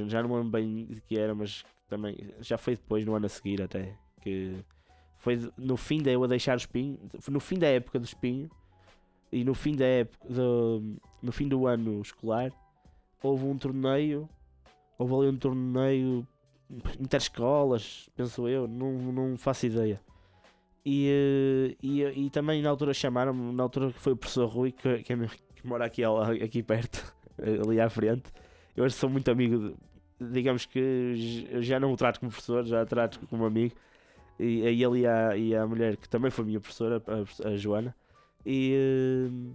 já não lembro bem de que era, mas também já foi depois no ano a seguir até que foi no fim da eu a deixar o espinho no fim da época do espinho e no fim da época do, no fim do ano escolar houve um torneio houve ali um torneio interescolas penso eu não, não faço ideia e, eh, e, e também na altura chamaram-me na altura que foi o professor Rui que, que, é que mora aqui, aqui perto (laughs) ali à frente eu hoje sou muito amigo de- digamos que já não o trato como professor, já o trato como amigo. E, e ele e a, e a mulher, que também foi minha professora, a, a Joana, E eh,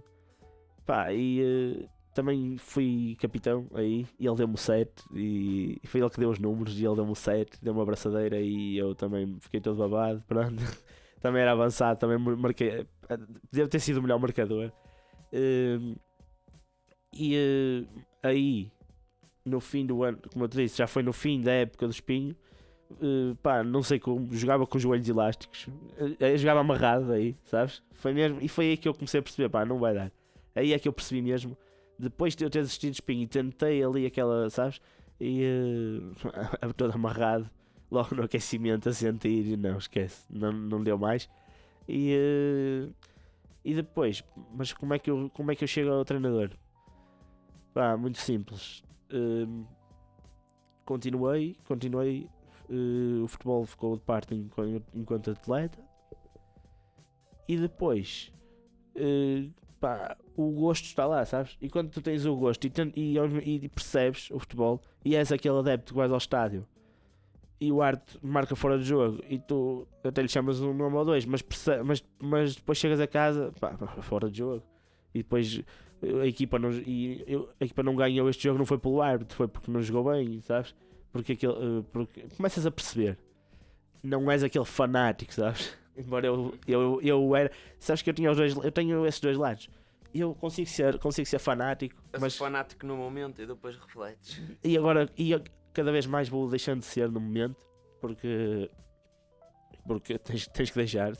pá, e eh, também fui capitão aí e ele deu-me o 7 e foi ele que deu os números e ele deu-me o 7, deu-me uma abraçadeira e eu também fiquei todo babado, (laughs) pronto. Também era avançado, também mar- marquei, deve ter sido o melhor marcador. Eh, e eh, aí, no fim do ano, como eu te disse, já foi no fim da época do espinho. eh, pá, não sei como, jogava com os joelhos elásticos, eh, jogava amarrado aí, sabes? Foi mesmo, e foi aí que eu comecei a perceber, pá, não vai dar. Aí é que eu percebi mesmo, depois de eu ter desistido de espinho e tentei ali aquela, sabes? E eh, (laughs) todo amarrado, logo no aquecimento a sentir, e não, esquece, não, não deu mais. E, eh, e depois, mas como é, que eu, como é que eu chego ao treinador? Pá, muito simples. Hum, continuei, continuei. eh, o futebol ficou de parte enqu- enquanto atleta. E depois, eh, pá, o gosto está lá, sabes? E quando tu tens o gosto e, e, e percebes o futebol e és aquele adepto que vais ao estádio e o arte marca fora de jogo e tu até lhe chamas um nome ou dois, mas, mas, mas depois chegas a casa, pá, fora de jogo. E depois a equipa não, e eu- a equipa não ganhou este jogo não foi pelo árbitro, foi porque não jogou bem, sabes? Porque, aquele, eh, porque começas a perceber, não és aquele fanático, sabes? (laughs) Embora eu, eu, eu era, sabes que eu tinha os dois, eu tenho esses dois lados. Eu consigo ser, consigo ser fanático, mas fanático no momento e depois refletes. e agora e cada vez mais vou deixando de ser no momento porque porque tens, tens que deixar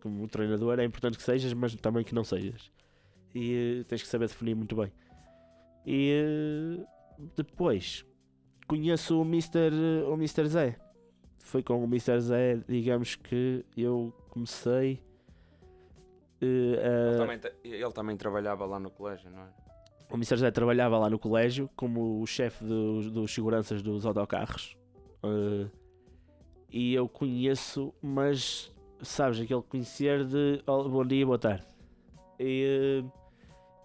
como treinador é importante que sejas mas também que não sejas e eh, tens que saber definir muito bem e eh, depois conheço o Mr. eh, o Mr. Zé foi com o Mr. Zé digamos que eu comecei Ele, a- também, te- ele também trabalhava lá no colégio, não é? O Mr. José trabalhava lá no colégio como o chefe dos, dos seguranças dos autocarros. Eh, e eu conheço, mas sabes, aquele conhecer de "Oh, bom dia, boa tarde. E, eh,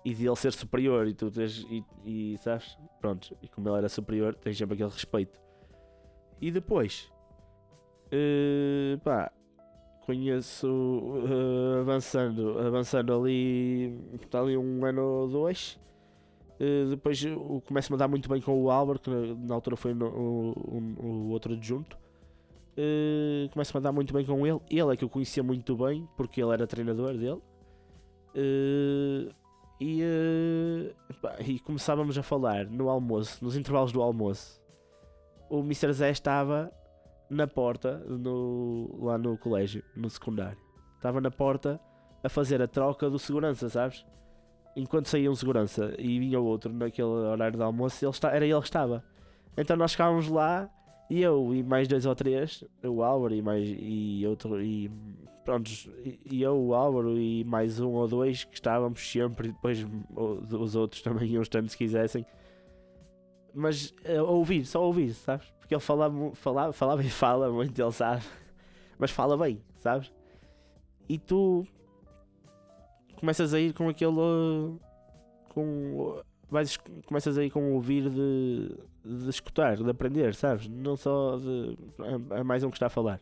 e de ele ser superior e tu tens, e, e sabes, pronto, e como ele era superior, tens sempre aquele respeito. E depois, eh, pá, conheço eh, avançando, avançando ali, está ali um ano ou dois. Eh, depois eu começo-me a dar muito bem com o Álvaro, que na, altura foi o, outro adjunto. Eh, começo-me a dar muito bem com ele. Ele é que eu conhecia muito bem, porque ele era treinador dele. Eh, e, eh, pá, e começávamos a falar no almoço, nos intervalos do almoço. O Mr. Zé estava na porta, no, lá no colégio, no secundário. Estava na porta a fazer a troca do segurança, sabes? Enquanto saía um segurança e vinha outro naquele horário de almoço, ele está, era ele que estava. Então nós ficávamos lá e eu e mais dois ou três, o Álvaro e mais e outro e prontos, e, eu, o Álvaro e mais um ou dois que estávamos sempre e depois os outros também iam estando se quisessem. Mas eh, ouvir, só ouvir, sabes? Porque ele falava, falava, falava e fala muito, ele sabe. Mas fala bem, sabes? E tu começas a ir com aquele. com. Vais, começas a ir com o ouvir de, de escutar, de aprender, sabes? Não só de. É, é mais um que está a falar.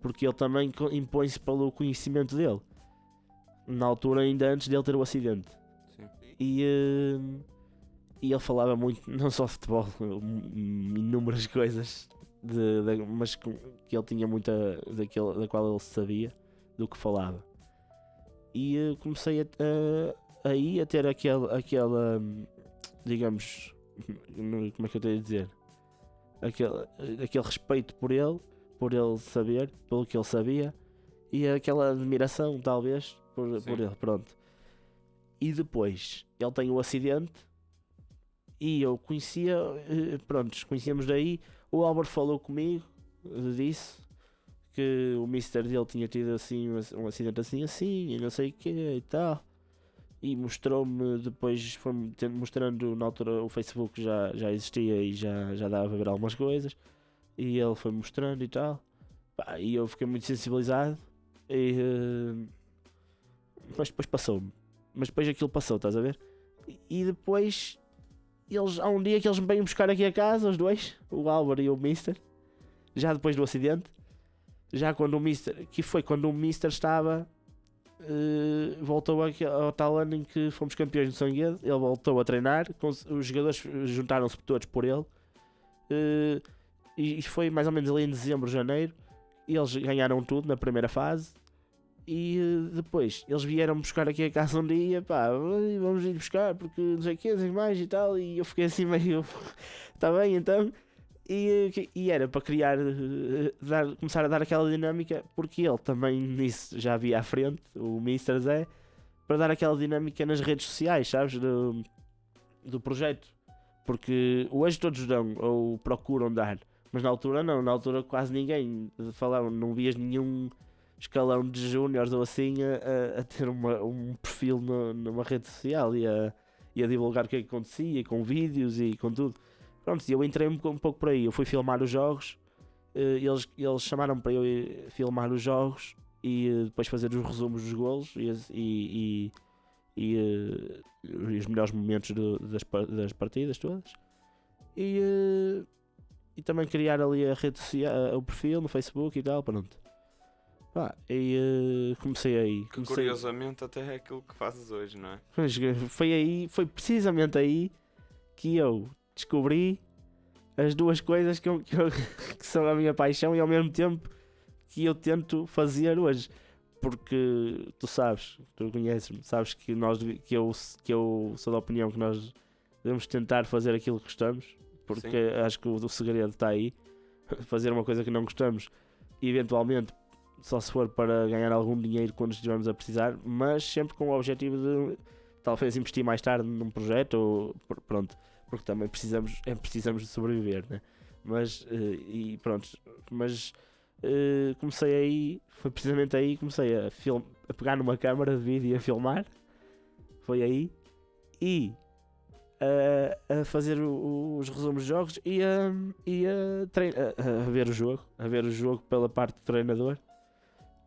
Porque ele também impõe-se pelo conhecimento dele. Na altura, ainda antes dele ter o acidente. Sim. E. uh, e ele falava muito, não só de futebol, (laughs) inúmeras coisas, de, de- mas com- que ele tinha muita. Daquele, da qual ele sabia, do que falava e eh, comecei a, a, aí a ter aquele, aquela, hum, digamos, (laughs) como é que eu tenho a dizer? Aquele, aquele respeito por ele, por ele saber, pelo que ele sabia, e aquela admiração, talvez, por, Sim. por ele, pronto. E depois, ele tem o acidente, e eu conhecia, eh, pronto, conhecíamos daí, o Álvaro falou comigo eh, disso, que o mister dele tinha tido assim um, ac- acidente assim assim e não sei o que e tal. E mostrou-me depois foi-me mostrando na altura o Facebook já, já existia e já, já dava a ver algumas coisas. E ele foi mostrando e tal. E eu fiquei muito sensibilizado e eh, mas depois passou-me. Mas depois aquilo passou, estás a ver? E, e depois eles, há um dia que eles me vêm buscar aqui a casa, os dois, o Álvaro e o Mister, já depois do acidente, já quando o Mister, que foi quando o Mister estava eh, voltou ao tal ano em que fomos campeões do Sanguedo. Ele voltou a treinar, os jogadores juntaram-se todos por ele. eh, e foi mais ou menos ali em dezembro, janeiro. Eles ganharam tudo na primeira fase. E eh, depois eles vieram buscar aqui a casa um dia, pá, "Ai, vamos ir buscar porque não sei o que, mais e tal. E eu fiquei assim meio, está (laughs) bem então. E, eh, e era para criar, eh, dar- começar a dar aquela dinâmica, porque ele também nisso já havia à frente, o Mr. Zé, para dar aquela dinâmica nas redes sociais, sabes? Do, do projeto. Porque hoje todos dão ou procuram dar, mas na altura não, na altura quase ninguém falava, não vias nenhum escalão de júniores ou assim a, a- ter uma- um perfil no- numa rede social e a, e a divulgar o que é que acontecia, com vídeos e com tudo. Pronto, eu entrei um, pouco- um pouco por aí. Eu fui filmar os jogos, eh, eles, eles chamaram para eu filmar os jogos e eh, depois fazer os resumos dos golos e, e, e, e, eh, os melhores momentos do- das, das partidas todas. E, e também criar ali a rede social, o perfil no Facebook e tal, pronto. Pá, e comecei aí. Que Comecei, curiosamente até é aquilo que fazes hoje, não é? Foi aí, foi precisamente aí que eu descobri as duas coisas que, eu- que eu- (laughs) que são a minha paixão e ao mesmo tempo que eu tento fazer hoje. Porque tu sabes, tu conheces-me, sabes que, nós, que, eu, que eu sou da opinião que nós devemos tentar fazer aquilo que gostamos, porque Sim. acho que o, o segredo está aí. (laughs) Fazer uma coisa que não gostamos, eventualmente, só se for para ganhar algum dinheiro quando estivermos a precisar, mas sempre com o objetivo de talvez investir mais tarde num projeto ou pr- pronto, porque também precisamos, é, precisamos de sobreviver, né? Mas eh, e pronto, mas eh, comecei aí, foi precisamente aí que comecei a, film, a pegar numa câmara de vídeo e a filmar. Foi aí e a, a fazer o- os resumos de jogos e a, e a, trein- a- a ver o jogo, a ver o jogo pela parte do treinador,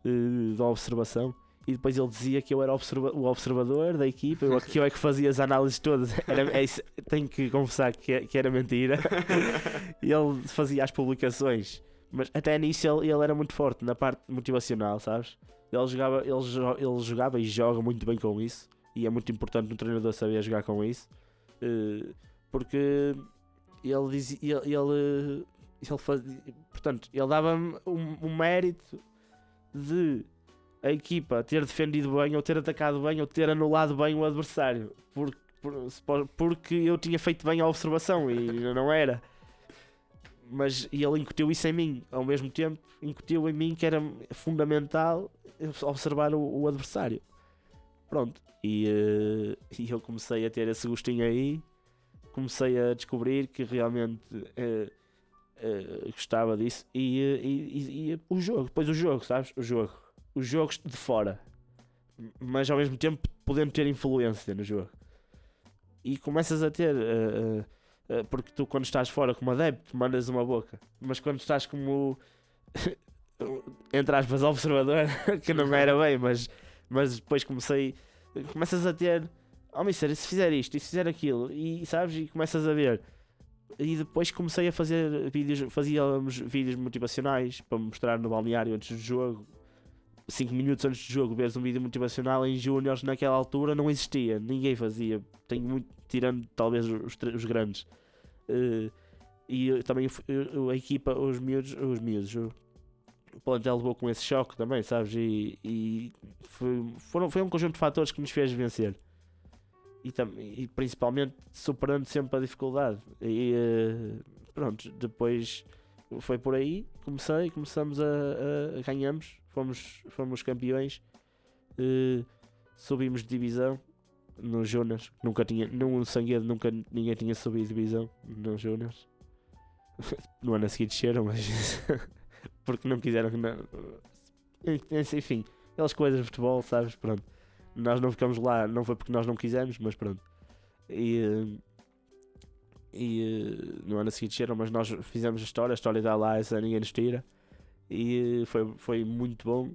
eh, da observação. E depois ele dizia que eu era observa- o observador da equipa, eu, que eu é que fazia as análises todas. (laughs) Era, é isso, tenho que confessar que, que era mentira. Ele fazia as publicações, mas até nisso ele, ele era muito forte na parte motivacional, sabes? Ele jogava, ele, jo- ele jogava e joga muito bem com isso, e é muito importante um treinador saber jogar com isso, eh, porque ele dizia, ele, ele, ele fazia, portanto, ele dava-me um, um mérito de a equipa ter defendido bem, ou ter atacado bem, ou ter anulado bem o adversário, por, por- porque eu tinha feito bem a observação e não era. Mas ele incutiu isso em mim. Ao mesmo tempo incutiu em mim que era fundamental observar o, o adversário. Pronto. E, eh, (laughs) e eu comecei a ter esse gostinho aí. Comecei a descobrir que realmente eh, gostava disso. E, e- e- e o jogo depois o jogo sabes? O jogo os jogos de fora mas ao mesmo tempo podendo ter influência no jogo e começas a ter eh, Uh, porque tu quando estás fora como adepto mandas uma boca, mas quando estás como (laughs) entre aspas observador, (laughs) que não era bem, mas, mas depois comecei, começas a ter, oh mister, e se fizer isto, e se fizer aquilo, e sabes, e começas a ver. E depois comecei a fazer vídeos, fazíamos vídeos motivacionais para mostrar no balneário antes do jogo. 5 minutos antes do jogo, veres um vídeo motivacional em Júniors naquela altura não existia, ninguém fazia. Tenho muito, tirando talvez os, os grandes. Eh, e também a equipa, os miúdos, os miúdos, o, plantel levou com esse choque também, sabes? E, e foi, foram, foi um conjunto de fatores que nos fez vencer. E, e principalmente superando sempre a dificuldade. E eh, pronto, depois foi por aí, comecei, começamos a, a- a ganhamos, fomos, fomos campeões, eh, subimos de divisão no Jonas, nunca tinha, no Sanguedo nunca ninguém tinha subido de divisão no Jonas. (laughs) No ano a seguir desceram, mas (laughs) porque não quiseram não. Enfim, aquelas coisas de futebol, sabes? Pronto. Nós não ficamos lá, não foi porque nós não quisemos, mas pronto. E, eh, e eh, no ano a seguir desceram, mas nós fizemos a história, a história está lá, essa ninguém nos tira. E eh, foi, foi muito bom.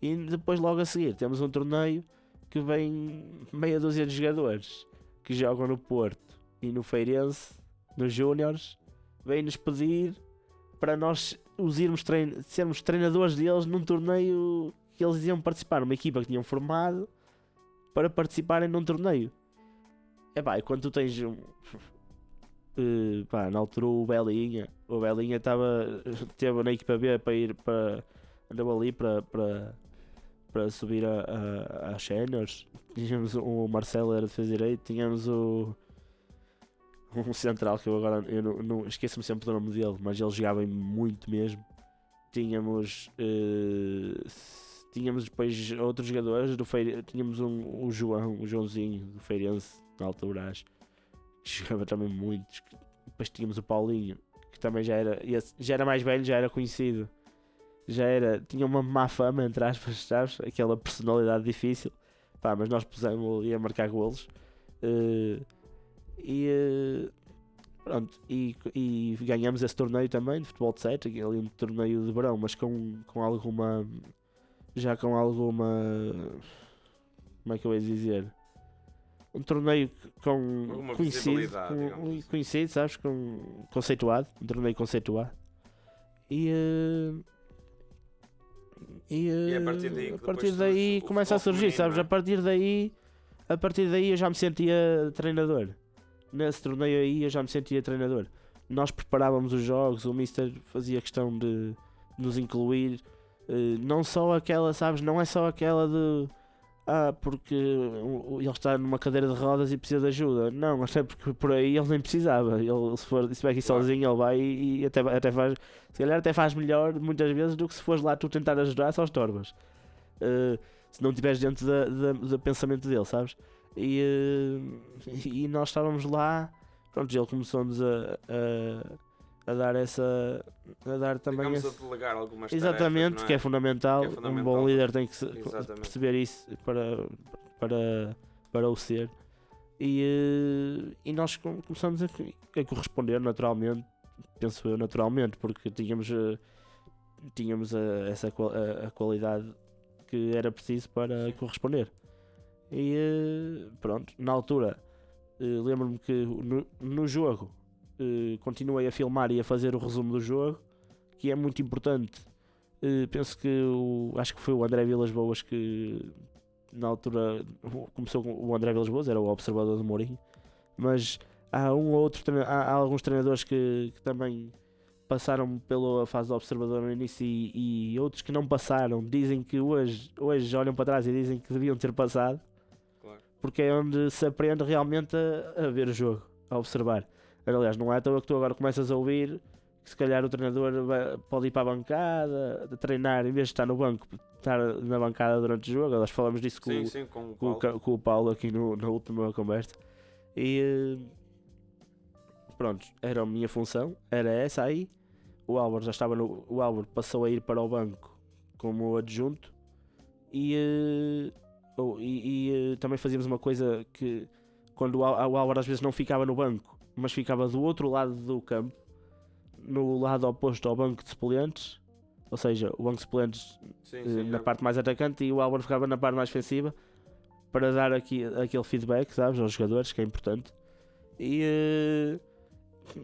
E depois, logo a seguir, temos um torneio que vem meia dúzia de jogadores que jogam no Porto e no Feirense, nos Júniors, vêm-nos pedir para nós os irmos trein sermos treinadores deles num torneio que eles iam participar numa equipa que tinham formado para participarem num torneio. É pá, quando tu tens um. Pá, na altura o Belinha, o Belinha estava (laughs) teve na equipa B para ir para andou ali para, para, para subir a, a, séniores. Tínhamos o Marcelo era defesa direito, tínhamos o um central que eu agora eu não, não- esqueço-me sempre do nome dele, mas ele jogava muito mesmo. Tínhamos s- tínhamos depois outros jogadores do Feire, tínhamos um, o João, o Joãozinho do Feirense na altura acho, que (laughs) jogava também muito. Depois tínhamos o Paulinho, que também já era, já era mais velho, já era conhecido. Já era, tinha uma má fama, entre aspas, sabes? Aquela personalidade difícil. Pá, mas nós pusemos ali a marcar golos. Eh, e eh, pronto, e, e ganhamos esse torneio também de futebol de 7, ali um torneio de verão, mas com, com alguma já com alguma como é que eu ia dizer? Um torneio com Alguma conhecido, com- assim. conhecido, sabes? Com, conceituado, um torneio conceituado. E, eh, e, E é a eh, partir daí a partir daí o começa a surgir, feminino, sabes? é? A partir daí, a partir daí eu já me sentia treinador. Nesse torneio aí eu já me sentia treinador. Nós preparávamos os jogos, o Mister fazia questão de nos incluir. eh, não só aquela, sabes? Não é só aquela de ah, porque ele está numa cadeira de rodas e precisa de ajuda. Não, até porque por aí ele nem precisava. Ele, se for se estiver aqui sozinho, ele vai e, e até, até faz, se calhar até faz melhor muitas vezes do que se fores lá tu tentar ajudar só estorbas. Eh, se não estiveres dentro da, da- do pensamento dele, sabes? E, eh, e nós estávamos lá, pronto, ele começou-nos a, a, a dar essa. a dar também esse- a delegar algumas Exatamente, tarefas, não que é fundamental. Que é Um fundamental. bom líder tem que Exatamente. perceber isso para, para, para o ser. E, eh, e nós com- começamos a, a corresponder naturalmente, penso eu, naturalmente, porque tínhamos, eh, tínhamos a, essa qual- a, a qualidade que era preciso para corresponder. E eh, pronto, na altura, eh, lembro-me que no, no jogo eh, continuei a filmar e a fazer o resumo do jogo, que é muito importante. Eh, penso que o, acho que foi o André Vilas Boas que na altura começou com o André Vilas Boas, era o observador do Mourinho, mas há um ou outro há, há alguns treinadores que, que também passaram pela fase do observador no início e, e outros que não passaram dizem que hoje, hoje olham para trás e dizem que deviam ter passado Claro. porque é onde se aprende realmente a, a ver o jogo, a observar. Aliás, não é à toa que tu agora começas a ouvir que se calhar o treinador vai- pode ir para a bancada, treinar, em vez de estar no banco, estar na bancada durante o jogo. Nós falamos disso com, Sim, o- sim, com o com, Paulo. Com o Paulo aqui no- na última conversa. E eh, pronto, era a minha função, era essa aí. O Álvaro já estava no. O Álvaro passou a ir para o banco como adjunto e, eh, e, e, eh, também fazíamos uma coisa que quando o Álvaro às vezes não ficava no banco, mas ficava do outro lado do campo, no lado oposto ao banco de suplentes, ou seja, o banco de suplentes Sim, eh, sim, na parte mais atacante e o Álvaro ficava na parte mais defensiva para dar aqui, aquele feedback, sabes, aos jogadores, que é importante. E eh,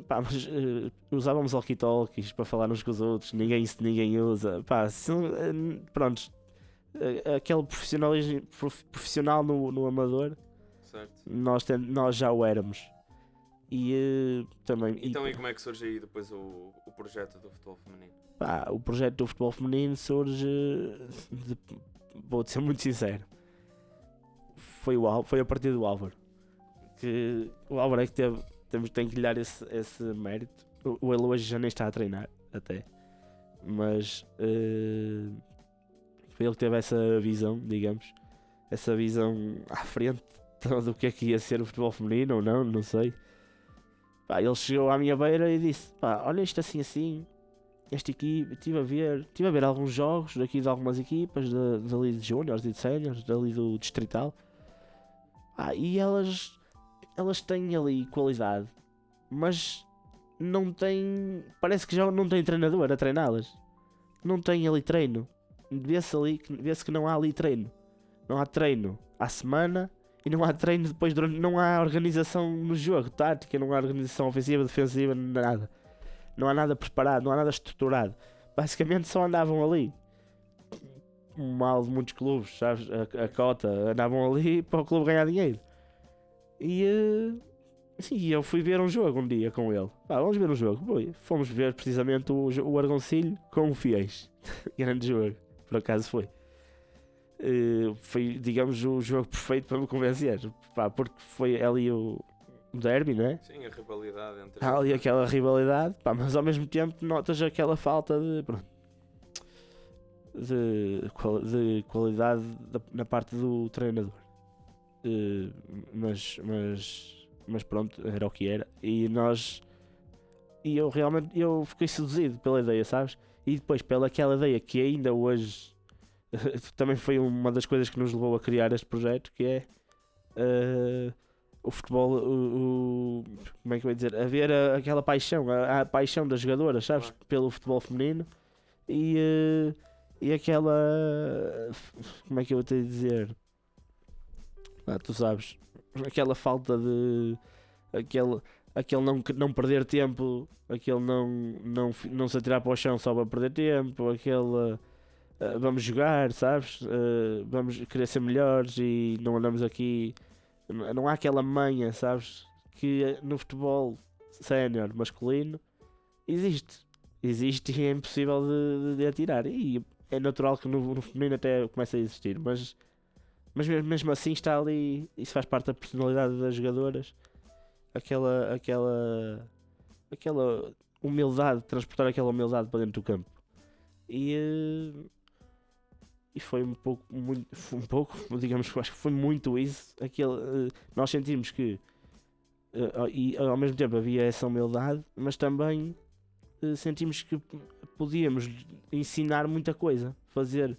pá, mas, eh, usávamos walkie-talkies para falar uns com os outros, ninguém, ninguém usa. Pá, se, eh, pronto, aquele profissionalismo prof- profissional no, no amador, Certo. nós, ten- nós já o éramos. E eh, também. e- Então e como é que surge aí depois o, o projeto do futebol feminino? Pá, o projeto do futebol feminino surge. de- vou-te ser muito sincero. Foi, o, foi a partir do Álvaro. Que o Álvaro é que teve. Temos, tem que lhe dar esse, esse mérito. O, o ele hoje já nem está a treinar, até. Mas. eh, foi ele que teve essa visão, digamos. Essa visão à frente (laughs) do que é que ia ser o futebol feminino ou não, não sei. Pá, ele chegou à minha beira e disse: pá, olha isto assim assim esta equipe, estive a ver, tive a ver alguns jogos daqui de algumas equipas, da- dali de Júniors e de Séniors, dali do Distrital. Ah, e elas, elas têm ali qualidade, mas não têm, parece que já não tem treinador a treiná-las. Não tem ali treino. Vê-se ali, vê-se que não há ali treino. Não há treino à semana e não há treino depois durante, não há organização no jogo, tática, não há organização ofensiva, defensiva, nada não há nada preparado, não há nada estruturado. Basicamente só andavam ali. mal de muitos clubes, sabes? A, a cota andavam ali para o clube ganhar dinheiro. E eh, sim, eu fui ver um jogo um dia com ele. Pá, vamos ver um jogo. Fomos ver precisamente o, o Argoncilho com o Fiéis. (laughs) Grande jogo, por acaso foi. Eh, foi, digamos, o jogo perfeito para me convencer. Pá, porque foi ali o derby, não é? Sim, a rivalidade entre. Há ali aquela rivalidade, pá, mas ao mesmo tempo notas aquela falta de, pronto, de, de qualidade da- na parte do treinador. Eh, mas, mas, mas pronto, era o que era. E nós. E eu realmente eu fiquei seduzido pela ideia, sabes? E depois pela aquela ideia que ainda hoje (laughs) também foi uma das coisas que nos levou a criar este projeto, que é eh, o futebol, o, o- como é que eu ia dizer, haver a- aquela paixão, a, a paixão das jogadoras, sabes, pelo futebol feminino e, eh, e aquela, como é que eu vou te dizer, ah, tu sabes, aquela falta de, aquele, aquele não, não perder tempo, aquele não, não, não se atirar para o chão só para perder tempo, aquele ah, vamos jogar, sabes, Ah, vamos querer ser melhores e não andamos aqui não há aquela manha, sabes? Que no futebol sénior masculino existe. Existe e é impossível de, de, de atirar. E é natural que no, no feminino até comece a existir, mas, mas mesmo, mesmo assim está ali. Isso faz parte da personalidade das jogadoras. Aquela, aquela, aquela humildade, transportar aquela humildade para dentro do campo. E, eh, e foi um pouco, muito, (laughs) foi um pouco, (laughs) digamos que acho que foi muito isso. Aquele, eh, nós sentimos que, eh, e ao mesmo tempo havia essa humildade, mas também eh, sentimos que podíamos ensinar muita coisa, fazer,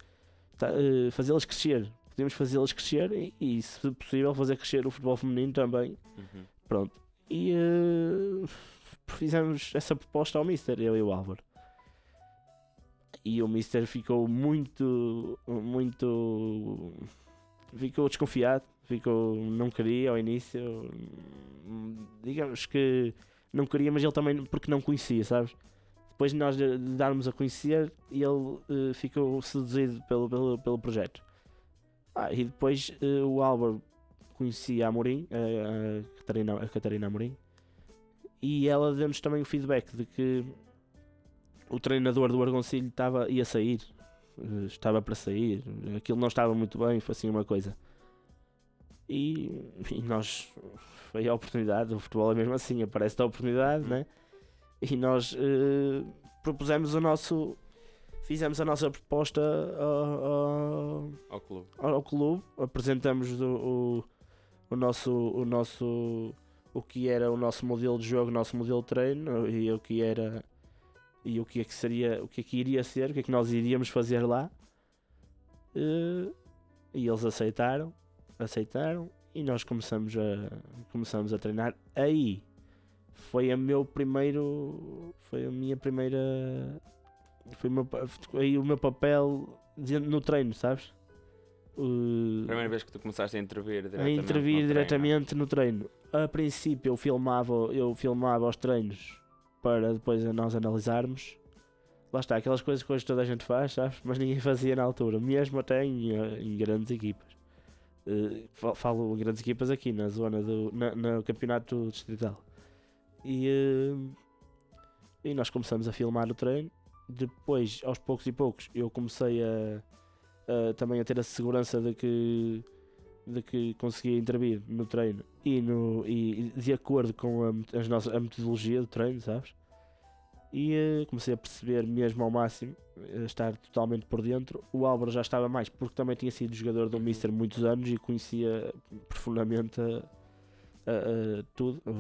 fazê-las crescer. Podíamos fazê-las crescer e, e, se possível, fazer crescer o futebol feminino também. Uhum. Pronto. E eh, fizemos essa proposta ao Mister, eu e o Álvaro. E o Mister ficou muito, muito. Ficou desconfiado, ficou, não queria ao início. Digamos que não queria, mas ele também, porque não conhecia, sabes? Depois de nós lhe darmos a conhecer, ele eh, ficou seduzido pelo, pelo, pelo projeto. Ah, e depois eh, o Álvaro conhecia a Amorim, a, a Catarina, a Catarina Amorim, e ela deu-nos também o feedback de que o treinador do Argoncilho estava, ia sair, estava para sair, aquilo não estava muito bem, foi assim uma coisa. E, e nós, foi a oportunidade, o futebol é mesmo assim, aparece a oportunidade, né? E nós eh, propusemos o nosso, fizemos a nossa proposta ao- ao, Ao clube. ao clube, apresentamos o, o, o nosso o nosso o que era o nosso modelo de jogo, o nosso modelo de treino e o que era e o que é que seria, o que é que iria ser, o que é que nós iríamos fazer lá. Eh, E eles aceitaram, aceitaram e nós começamos a começamos a treinar. Aí foi a meu primeiro foi a minha primeira foi o meu, aí o meu papel no treino, sabes? Uh, Primeira vez que tu começaste a intervir a diretamente. intervir no treino. diretamente no treino. A princípio eu filmava, eu filmava os treinos para depois nós analisarmos. Lá está, aquelas coisas que hoje toda a gente faz, sabes? Mas ninguém fazia na altura, mesmo até em, em grandes equipas. Fa- falo em grandes equipas aqui na zona do na, no campeonato distrital. E, eh, e nós começamos a filmar o treino. Depois, aos poucos e poucos, eu comecei a, a também a ter a segurança de que de que conseguia intervir no treino e, no, e de acordo com a, as nossas, a metodologia do treino, sabes? E eh, comecei a perceber mesmo ao máximo, eh, estar totalmente por dentro. O Álvaro já estava mais, porque também tinha sido jogador do. Mister muitos anos e conhecia profundamente a- a- tudo, o,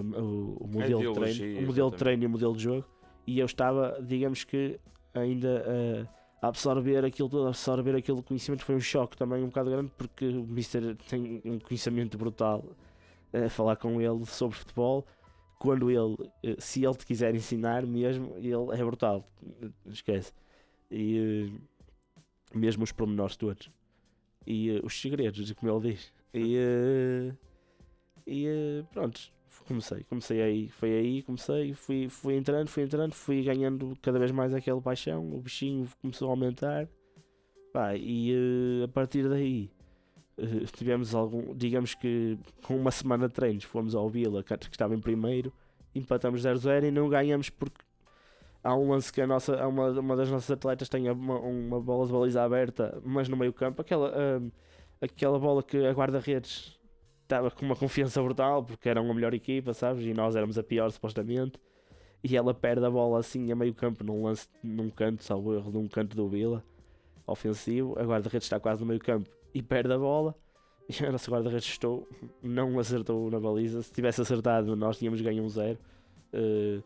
o- modelo de treino, o modelo de treino e o modelo de jogo. E eu estava, digamos que, ainda eh, a absorver aquilo tudo, a absorver aquele conhecimento foi um choque também um bocado grande porque o Mister tem um conhecimento brutal a falar com ele sobre futebol quando ele, eh, se ele te quiser ensinar mesmo, ele é brutal, esquece. E eh, mesmo os pormenores todos. E eh, os segredos, como ele diz. E, eh, e eh, pronto, comecei, comecei aí, foi aí, comecei, fui, fui entrando, fui entrando, fui ganhando cada vez mais aquela paixão, o bichinho começou a aumentar. Pá, e eh, a partir daí eh, tivemos algum, digamos que com uma semana de treinos fomos ao Vila, que estava em primeiro, empatamos 0-0 e não ganhamos porque há um lance que a nossa, uma, uma das nossas atletas tem uma, uma bola de baliza aberta, mas no meio campo, aquela, ahm, aquela bola que a guarda-redes estava com uma confiança brutal porque eram a melhor equipa, sabes? E nós éramos a pior supostamente. E ela perde a bola assim a meio campo num lance, num canto, salvo erro, num canto do Vila, ofensivo. A guarda-redes está quase no meio campo e perde a bola. E a nossa guarda-redes estou, não acertou na baliza. Se tivesse acertado, nós tínhamos ganho um zero. Eh,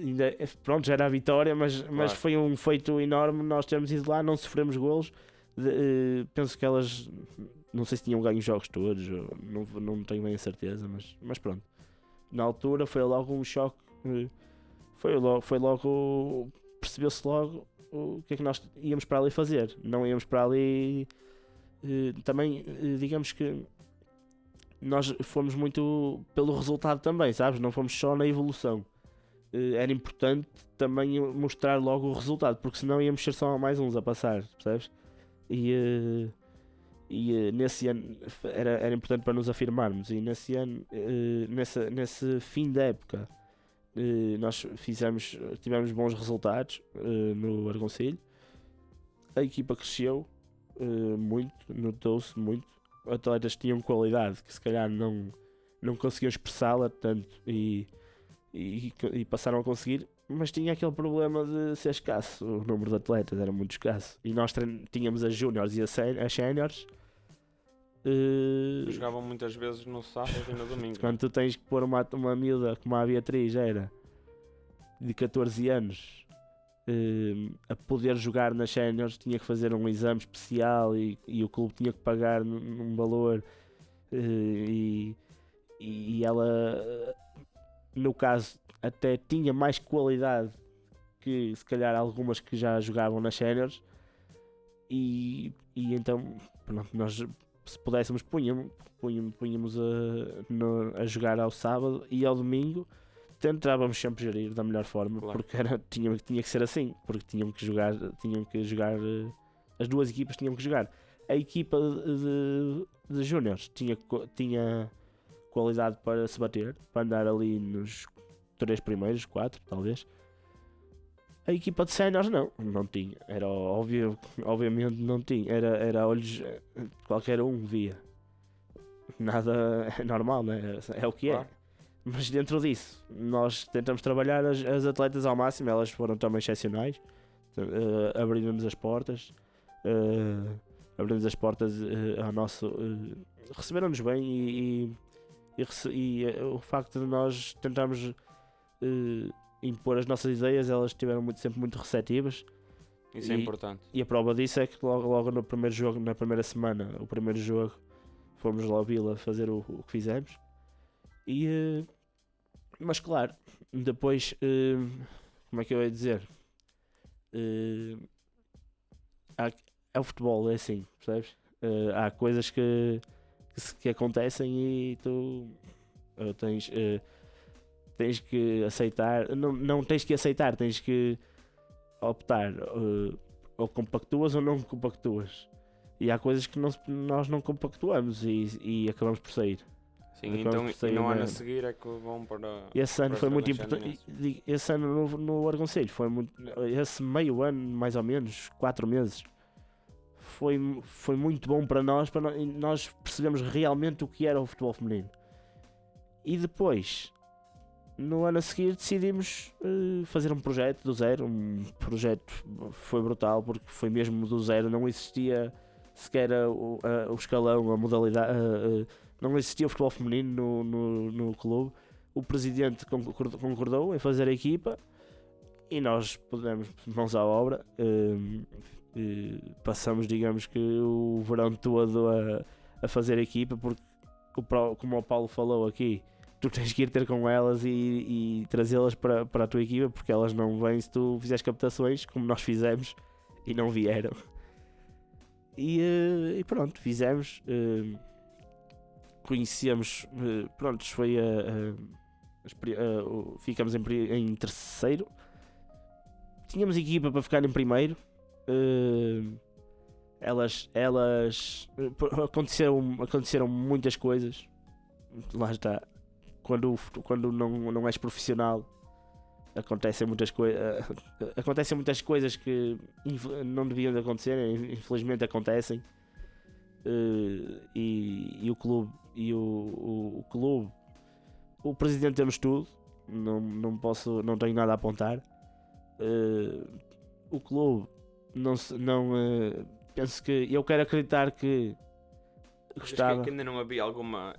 ainda, pronto, já era a vitória, mas, mas Claro. foi um feito enorme. Nós termos ido lá, não sofremos golos. De- eh, penso que elas, não sei se tinham ganho os jogos todos, não, não tenho bem a certeza, mas, mas pronto. Na altura foi logo um choque. Foi logo, foi logo percebeu-se logo o que é que nós íamos para ali fazer. Não íamos para ali. eh, também, eh, digamos que nós fomos muito pelo resultado também, sabes? Não fomos só na evolução. Eh, Era importante também mostrar logo o resultado, porque senão íamos ser só mais uns a passar, percebes? E, e eh, nesse ano era, era importante para nos afirmarmos. E nesse ano, eh, nessa, nesse fim da época, eh, nós fizemos, tivemos bons resultados no Argoncilho. A equipa cresceu muito, notou-se muito. Atletas tinham qualidade que se calhar não, não conseguiam expressá-la tanto e, e, e passaram a conseguir, mas tinha aquele problema de ser escasso. O número de atletas era muito escasso. E nós tínhamos as júniores e as séniores. Eh, Jogavam muitas vezes no sábado e no domingo. quando tu tens que pôr uma, uma miúda como a Beatriz era de 14 anos eh, a poder jogar nas séniores, tinha que fazer um exame especial e, e o clube tinha que pagar num, num valor eh, e, e ela, no caso, até tinha mais qualidade que se calhar algumas que já jogavam nas séniores e, e então pronto, nós se pudéssemos punhamos, punhamos, punhamos a, no- a jogar ao sábado e ao domingo tentávamos sempre gerir da melhor forma Claro. porque era, tinha, tinha que ser assim porque tinham que jogar tinham que jogar eh, as duas equipas tinham que jogar a equipa de, de júniores tinha, tinha qualidade para se bater para andar ali nos três primeiros, quatro talvez a equipa de séniores não, não tinha. Era óbvio, obviamente não tinha. Era, era olhos, eh, qualquer um via. Nada (laughs) é normal, né? É o que é. Mas dentro disso, nós tentamos trabalhar as, as atletas ao máximo, elas foram também excepcionais, uh, abrindo-nos as portas, uh, abrindo as portas uh, ao nosso. Uh, receberam-nos bem e, e, e, e, o facto de nós tentarmos impor as nossas ideias, elas estiveram muito, sempre muito receptivas. Isso é E- importante. E a prova disso é que logo, logo no primeiro jogo, na primeira semana, o primeiro jogo, fomos lá ao Vila fazer o, o que fizemos. E, eh, mas claro, depois, eh, como é que eu ia dizer? Eh, é o futebol, é assim, percebes? Há coisas que, que, que acontecem e tu tens, tens que aceitar, não, não tens que aceitar, tens que optar eh, ou compactuas ou não compactuas. E há coisas que não nós não compactuamos e, e acabamos por sair. Sim, então sair no ano a seguir é que vão para. E esse ano para foi muito importante. e- e- Esse ano no, no Argoncelho foi muito. Esse meio ano, mais ou menos, quatro meses, foi, foi muito bom para nós. Para nós, e nós percebemos realmente o que era o futebol feminino. E depois, no ano a seguir, decidimos eh, fazer um projeto do zero. Um projeto foi brutal porque foi mesmo do zero. Não existia sequer a- o, a- o escalão, a modalidade. a- não existia o futebol feminino no, no, no clube. O presidente concordou, concordou em fazer a equipa e nós pudemos mãos à obra. hum, e passamos, digamos que, o verão todo a, a fazer a equipa, porque, como o Paulo falou aqui, tu tens que ir ter com elas e, e trazê-las para, para a tua equipa, porque elas não vêm se tu fizeres captações, como nós fizemos, e não vieram. E, eh, e pronto, fizemos. eh, conhecemos. eh, pronto, foi a. a- a- ficamos em, em terceiro. Tínhamos equipa para ficar em primeiro. elas, elas aconteceram, aconteceram muitas coisas. Lá está. Quando, quando não, não és profissional, acontecem muitas coisas. (laughs) Acontecem muitas coisas que não deviam de acontecer, infelizmente acontecem. Eh, e, e o clube e o, o, o clube o presidente temos tudo não, não posso não tenho nada a apontar Eh, o clube não não eh, penso que eu quero acreditar que Achas que- gostava que ainda não havia alguma.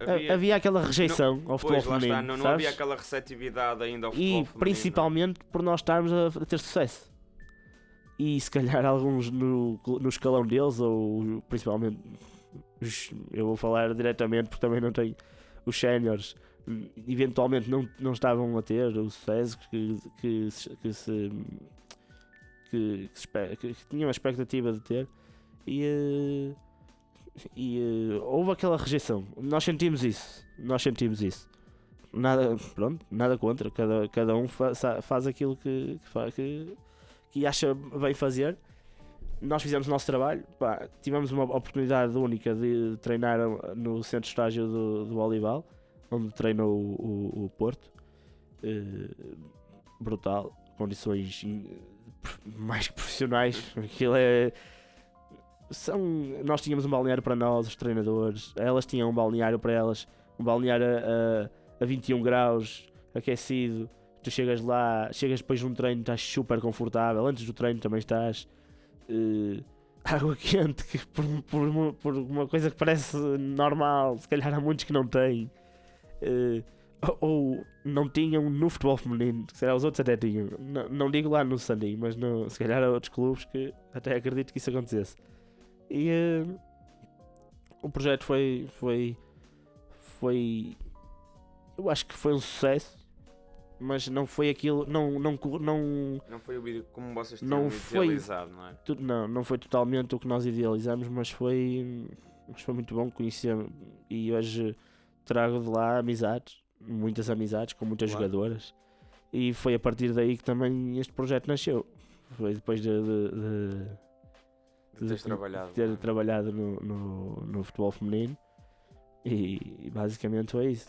havia, havia aquela rejeição ao futebol Pois, feminino está, não, não havia aquela receptividade ainda ao futebol e feminino. principalmente por nós estarmos a, ter sucesso e se calhar alguns no, no escalão deles ou principalmente os- eu vou falar diretamente porque também não tenho os séniores eventualmente não, não estavam a ter o sucesso que, que, se- que se que, que que- que tinham a expectativa de ter e, eh, e eh, houve aquela rejeição nós sentimos isso nós sentimos isso nada, pronto, nada contra, cada, cada um fa- faz aquilo que, que, que, que acha bem fazer. Nós fizemos o nosso trabalho, pá, tivemos uma oportunidade única de treinar no centro de estágio do, do Olival, onde treinou o, o, Porto. Eh, brutal, condições mais que profissionais. (laughs) Aquilo é. São, nós tínhamos um balneário para nós, os treinadores, elas tinham um balneário para elas, um balneário a, a, a 21 graus, aquecido. Tu chegas lá, chegas depois de um treino, estás super confortável. Antes do treino também estás. eh, (laughs) água quente, que por, por, uma- por uma coisa que parece normal, se calhar há muitos que não têm. Eh, ou, não tinham no futebol feminino, se calhar os outros até tinham. Não, não digo lá no Sandim, mas no, se calhar há outros clubes que até acredito que isso acontecesse. E eh, o projeto foi, foi. Foi. Eu acho que foi um sucesso, mas não foi aquilo. Não, não, não, Não foi o vídeo como vocês Não tinham foi- idealizado, não é? tu- não, não foi totalmente o que nós idealizamos, mas foi, mas foi muito bom conhecer. E hoje trago de lá amizades, muitas amizades com muitas Claro. jogadoras. E foi a partir daí que também este projeto nasceu. Foi depois de- de- de De teres trabalhado. ter é? trabalhado no, no, no futebol feminino e, e basicamente foi isso.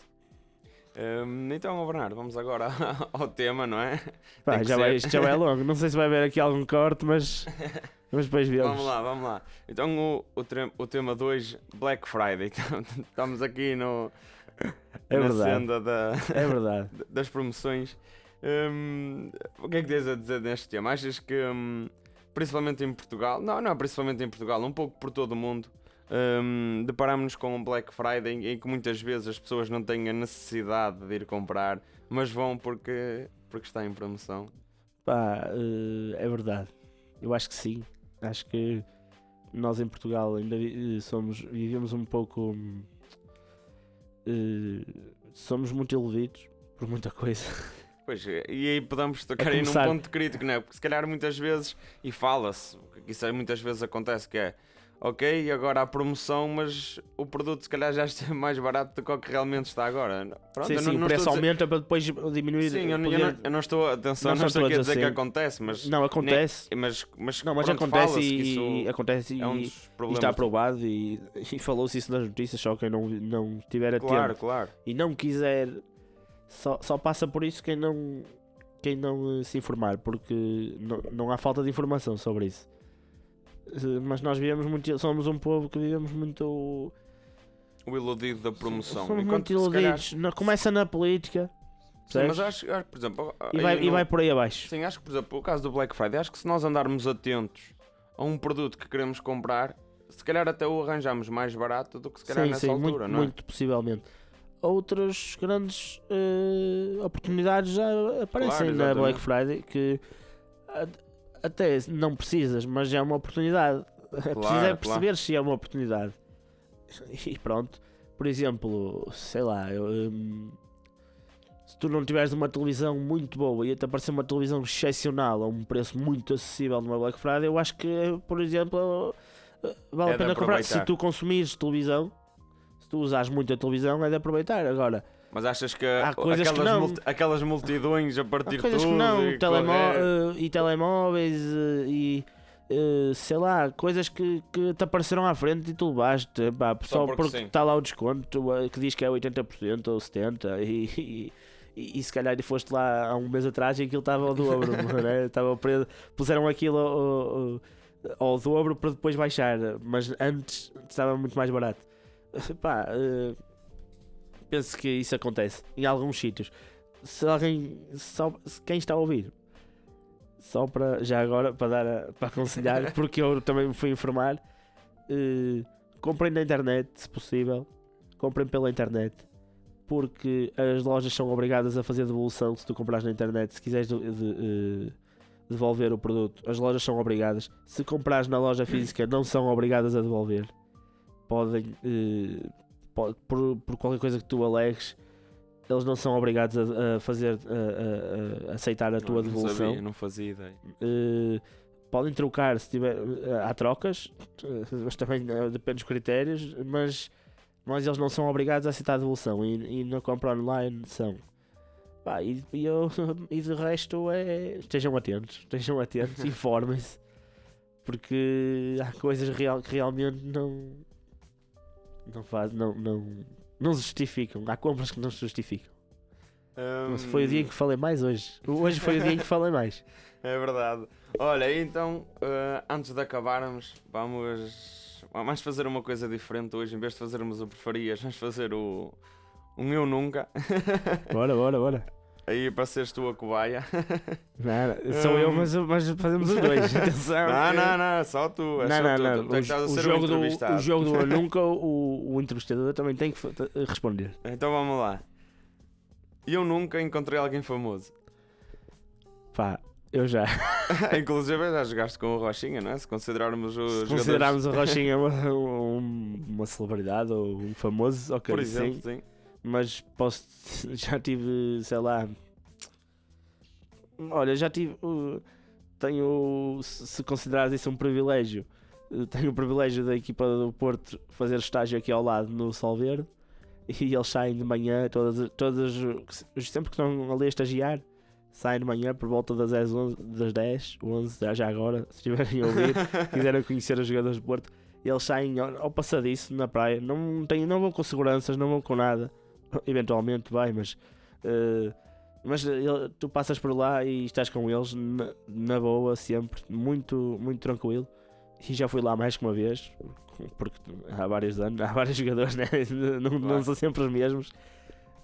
Hum, então, Bernardo, vamos agora (laughs) ao tema, não é? Pá, já, vai, isto já vai longo, não sei se vai haver aqui algum corte, mas, (laughs) mas depois vemos. Vamos lá, vamos lá. Então, o, o, o tema de hoje, Black Friday. (laughs) Então, Estamos aqui no, É na verdade. senda da, É verdade. das promoções. Hum, o que é que tens a dizer neste tema? Achas que, hum, principalmente em Portugal, não, não principalmente em Portugal, um pouco por todo o mundo, hum, deparamos-nos com um Black Friday em que muitas vezes as pessoas não têm a necessidade de ir comprar, mas vão porque, porque está em promoção. Pá, eh, é verdade. Eu acho que sim. Acho que nós em Portugal ainda eh, somos, vivemos um pouco. eh, somos muito iludidos por muita coisa. (laughs) Pois, e aí podemos tocar É aí num ponto crítico, não é? Porque se calhar muitas vezes, e fala-se, isso aí muitas vezes acontece, que é ok, agora há promoção, mas o produto se calhar já está (laughs) mais barato do que o que realmente está agora. Pronto, sim, eu sim, não, o não preço dizer- aumenta para depois diminuir. Sim, eu, não- eu poder- não, eu não estou, atenção, Não, não, não estou aqui a dizer dizer que acontece, mas, Não, acontece. mas, mas, Não, mas pronto, acontece e, que isso acontece é um e, e está aprovado e, (laughs) e falou-se isso nas notícias, só quem não, não tiver atento Claro, claro. e não quiser só, só passa por isso quem não quem não eh, se informar, porque não, não há falta de informação sobre isso. Mas nós vivemos muito, somos um povo que vivemos muito O iludido da promoção. somos Enquanto muito calhar- iludidos. Na- Começa na política Sim, mas acho, acho, por exemplo, e, aí vai, e vai por aí abaixo. Sim, acho que, por exemplo, o caso do Black Friday, acho que se nós andarmos atentos a um produto que queremos comprar, se calhar até o arranjamos mais barato do que se calhar sim, nessa sim, altura, muito, não é? muito possivelmente. Outras grandes eh, oportunidades já aparecem Claro, na. Black Friday que até não precisas, mas é uma oportunidade. Precisa (laughs) é perceber se é uma oportunidade. (laughs) E pronto. Por exemplo, sei lá, eu, hum, se tu não tiveres uma televisão muito boa e te aparecer uma televisão excepcional a um preço muito acessível numa Black Friday, eu acho que, por exemplo, eh, vale É a pena comprar. Se tu consumires televisão, tu usares muito a televisão, é de aproveitar. Agora, Mas achas que Há coisas que aquelas, não. multi- aquelas multidões a partir de que tudo não, e telemó correr- eh, e telemóveis eh, e eh, sei lá, coisas que, que te apareceram à frente e tu levaste, pá, só, porque porque está lá o desconto que diz que é 80% ou 70% e, e, (laughs) e, e se calhar foste lá há um mês atrás e aquilo estava ao dobro, (laughs) né? estava preso, puseram aquilo ao, ao- ao dobro para depois baixar, mas antes estava muito mais barato. (laughs) Pá, eh, penso que isso acontece em alguns sítios. Se alguém, só, quem está a ouvir, só para já agora para dar a- para aconselhar, (laughs) porque eu também me fui informar. eh, comprem na internet, se possível. Comprem pela internet. Porque as lojas são obrigadas a fazer devolução se tu comprares na internet. Se quiseres de- de- eh, devolver o produto, as lojas são obrigadas. Se comprares na loja física, não são obrigadas a devolver. Podem, eh, po- por, por qualquer coisa que tu alegues, eles não são obrigados a, a fazer, a- a- a aceitar a tua não devolução. Sabia, não fazia ideia. Uh, podem trocar se tiver. uh, há trocas, (laughs) mas também depende dos critérios. Mas, mas eles não são obrigados a aceitar a devolução e, e na compra online são. Pá, e, e, eu, (laughs) e de resto é. Estejam atentos, (laughs) estejam atentos, informem-se. Porque há coisas real, que realmente não. Não faz, não, não, não se justificam. Há compras que não se justificam. Mas foi o dia em que falei mais hoje. Hoje foi o dia em que falei mais. (laughs) É verdade. Olha, então, eh, antes de acabarmos, vamos, vamos fazer uma coisa diferente hoje. Em vez de fazermos o preferias, vamos fazer o um eu nunca. (laughs) Bora, bora, bora. Aí para seres tu a cobaia. (laughs) Não, sou eu, Hum. mas, mas fazemos os dois. (laughs) Atenção. Não, não, não, só tu. É Não, só não, tu. não. Tu é estás a O, ser o jogo o do, o jogo do (laughs) nunca, o, o entrevistador também tem que t- responder. Então vamos lá. Eu nunca encontrei alguém famoso. Pá, eu já. Inclusive já jogaste com o Rochinha, não é? Se considerarmos os Se jogadores... considerarmos o Rochinha uma, um- uma celebridade ou um famoso, ok, Por exemplo, sim. sim. Mas posso. (laughs) Já tive, sei lá. Olha, já tive. uh, tenho. Se considerares isso um privilégio, uh, tenho o privilégio da equipa do Porto fazer estágio aqui ao lado no Salverde. (laughs) E eles saem de manhã, todas, todas, os- sempre que estão ali a estagiar, saem de manhã por volta das 10, 11, das 10 11, já, já agora, se estiverem a ouvir, (laughs) quiserem conhecer os jogadores do Porto, eles saem ao, ao passadiço na praia, não, têm, não vão com seguranças, não vão com nada, (laughs) eventualmente vai, mas, eh, mas ele- tu passas por lá e estás com eles na, na boa, sempre, muito, muito tranquilo. E já fui lá mais que uma vez, porque há vários anos, há vários (laughs) jogadores, né? não, não Claro. são sempre os mesmos.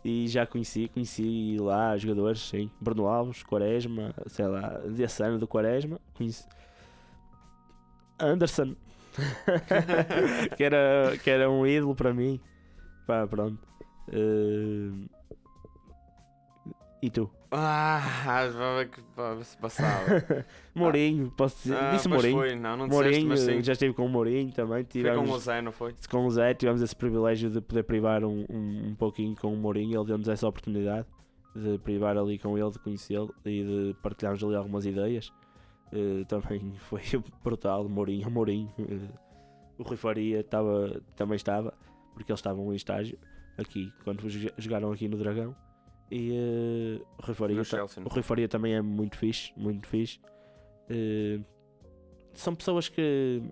E já conheci, conheci lá jogadores, sim. Bruno Alves, Quaresma, sei lá, desse ano do Quaresma. Conheci. Anderson, (laughs) que, era, que era um ídolo para mim. Pá, pronto. Eh, E tu? Ah, ver que se passava. (laughs) Mourinho, posso dizer? Ah, Disse Mourinho. Foi. Não, não disseste, Mourinho, mas sim. já estive com o Mourinho também. Foi com Tivemos, o Zé, não foi? com o Zé, tivemos esse privilégio de poder privar um, um, um pouquinho com o Mourinho. Ele deu-nos essa oportunidade de privar ali com ele, de conhecê-lo e de partilharmos ali algumas ideias. Eh, também (laughs) foi brutal. Mourinho, Mourinho. eh, o Rui Faria estava, também estava, porque eles estavam em estágio aqui, quando jo- jogaram aqui no Dragão. E eh, o Rui Faria Chelsea, o Rui Faria também é muito fixe, muito fixe. Eh, são pessoas que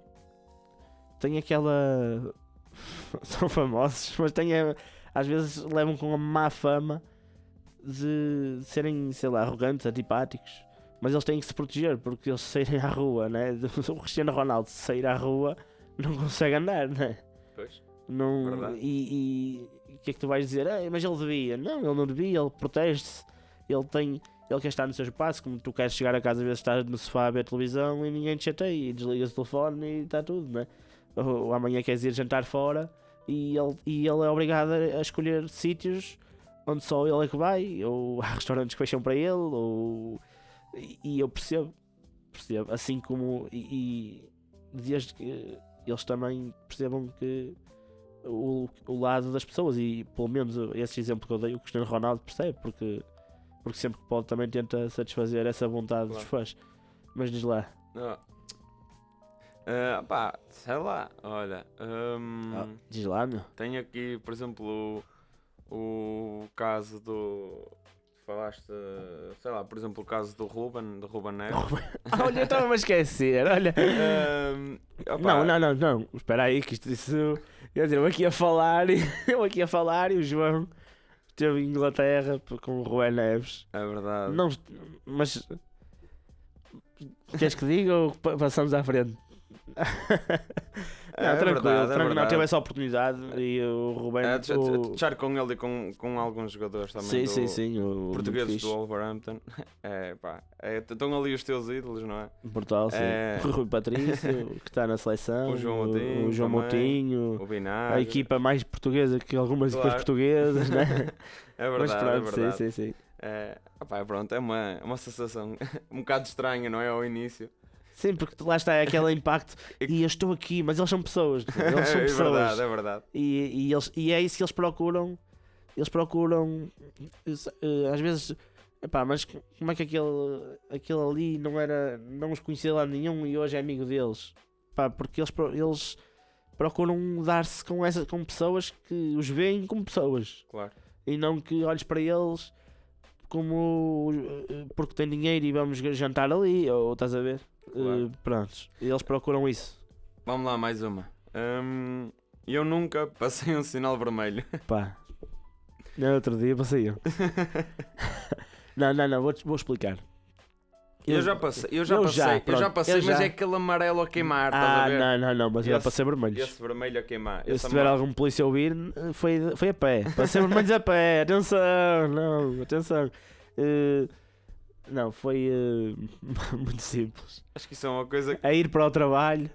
têm aquela. (laughs) são famosos, mas têm, a- às vezes levam com a má fama de serem, sei lá, arrogantes, antipáticos. Mas eles têm que se proteger porque eles saírem à rua, né? (laughs) O Cristiano Ronaldo se sair à rua não consegue andar, né? Pois. Não, e, que é que tu vais dizer? "Ei, mas ele devia. Não, ele não devia, ele protege-se. Ele tem. Ele quer estar no seu espaço, como tu queres chegar a casa, às vezes estás no sofá a ver televisão e ninguém te chateia e desligas o telefone e está tudo, né? Ou, ou amanhã queres ir jantar fora e ele, e ele é obrigado a escolher sítios onde só ele é que vai, ou (laughs) há restaurantes que fecham para ele, ou. E, e eu percebo, percebo, assim como. E, e desde que eles também percebam que o, o lado das pessoas e pelo menos esse exemplo que eu dei o Cristiano Ronaldo percebe porque, porque sempre que pode também tenta satisfazer essa vontade dos Claro. fãs mas diz lá Ah. Ah, pá, sei lá, olha. hum, Ah, diz lá meu Tenho aqui, por exemplo, o, o caso do falaste, sei lá, por exemplo, o caso do Ruben, do Ruben Neves. (laughs) Ah, olha, eu estava-me a esquecer. Olha. Opá, Não, não, não, não. Espera aí, que isto. Isso, quer dizer, eu aqui a falar, e- (laughs) eu aqui a falar e o João esteve em Inglaterra com o Rué Neves. É verdade. Não, mas. Queres que diga ou pa- passamos à frente? (laughs) Não, É tranquilo, verdade, é tranquilo. Não verdade. tive essa oportunidade e o Rubén. É, de- de- o- com ele e com, com alguns jogadores também. Sim, do, sim, sim. O Portugueses do Wolverhampton. (laughs) É, pá. é, estão ali os teus ídolos, não é? Brutal, sim. É. O Rui Patrício, (laughs) que está na seleção. O João Moutinho O, João. Moutinho. O Vinagre. A equipa mais portuguesa que algumas equipas Claro. portuguesas, né? É Mas verdade, pronto, é sim, verdade. sim, sim. É, opá, pronto, é uma, uma sensação um bocado estranha, não é? Ao início. Sim, porque lá está é aquele impacto. (laughs) E- eu estou aqui, mas eles são pessoas. (laughs) Eles são é pessoas. verdade, é verdade. E, e, eles, e é isso que eles procuram. Eles procuram. eh, Às vezes. Epá, mas como é que aquele, aquele ali não era. Não os conhecia lá nenhum e hoje é amigo deles? Pá, porque eles, eles procuram dar-se com, essa, com pessoas que os veem como pessoas Claro. e não que olhes para eles como eh, porque tem dinheiro e vamos jantar ali, ou estás a ver? Claro. Eh, prontos, eles procuram isso. Vamos lá, mais uma. Hum, eu nunca passei um sinal vermelho. (laughs) Pá, no outro dia passei eu. (laughs) não, não, não, vou, vou explicar. Eu, já passei, eu já eu passei, já, eu já passei, eu mas já. é aquele amarelo a queimar, Ah, não, não, não, mas eu já Esse- passei vermelhos. Esse vermelho a queimar. Eu, esse se tiver algum polícia a ouvir, foi, foi a pé. Passei vermelhos a pé, atenção, não, atenção. Eh, não, foi eh, (laughs) muito simples. Acho que isso é uma coisa que. a ir para o trabalho,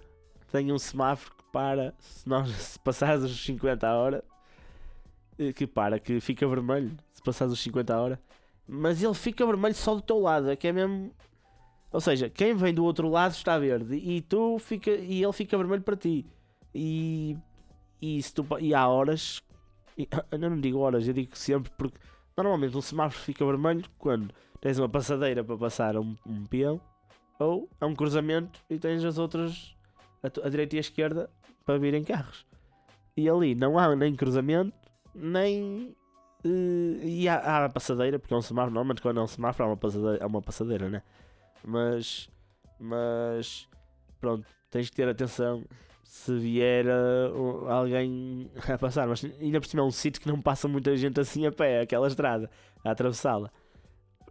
tenho um semáforo que para, se nós (laughs) se passares os 50 a hora, eh, que para, que fica vermelho, se passares os 50 a hora, mas ele fica vermelho só do teu lado, é que é mesmo. Ou seja, quem vem do outro lado está verde e tu fica e ele fica vermelho para ti. E, e, se tu, e há horas, e- (coughs) eu não digo horas, eu digo sempre porque normalmente um semáforo fica vermelho quando tens uma passadeira para passar um, um peão ou é um cruzamento e tens as outras a, a direita e a esquerda para virem carros. E ali não há nem cruzamento, nem. eh, e há, há passadeira, porque é um semáforo, normalmente quando é um semáforo há uma passadeira, há uma passadeira né? Mas. Mas. Pronto, tens que ter atenção se vier um- alguém a passar. Mas ainda por cima é um sítio que não passa muita gente assim a pé, aquela estrada, a atravessá-la.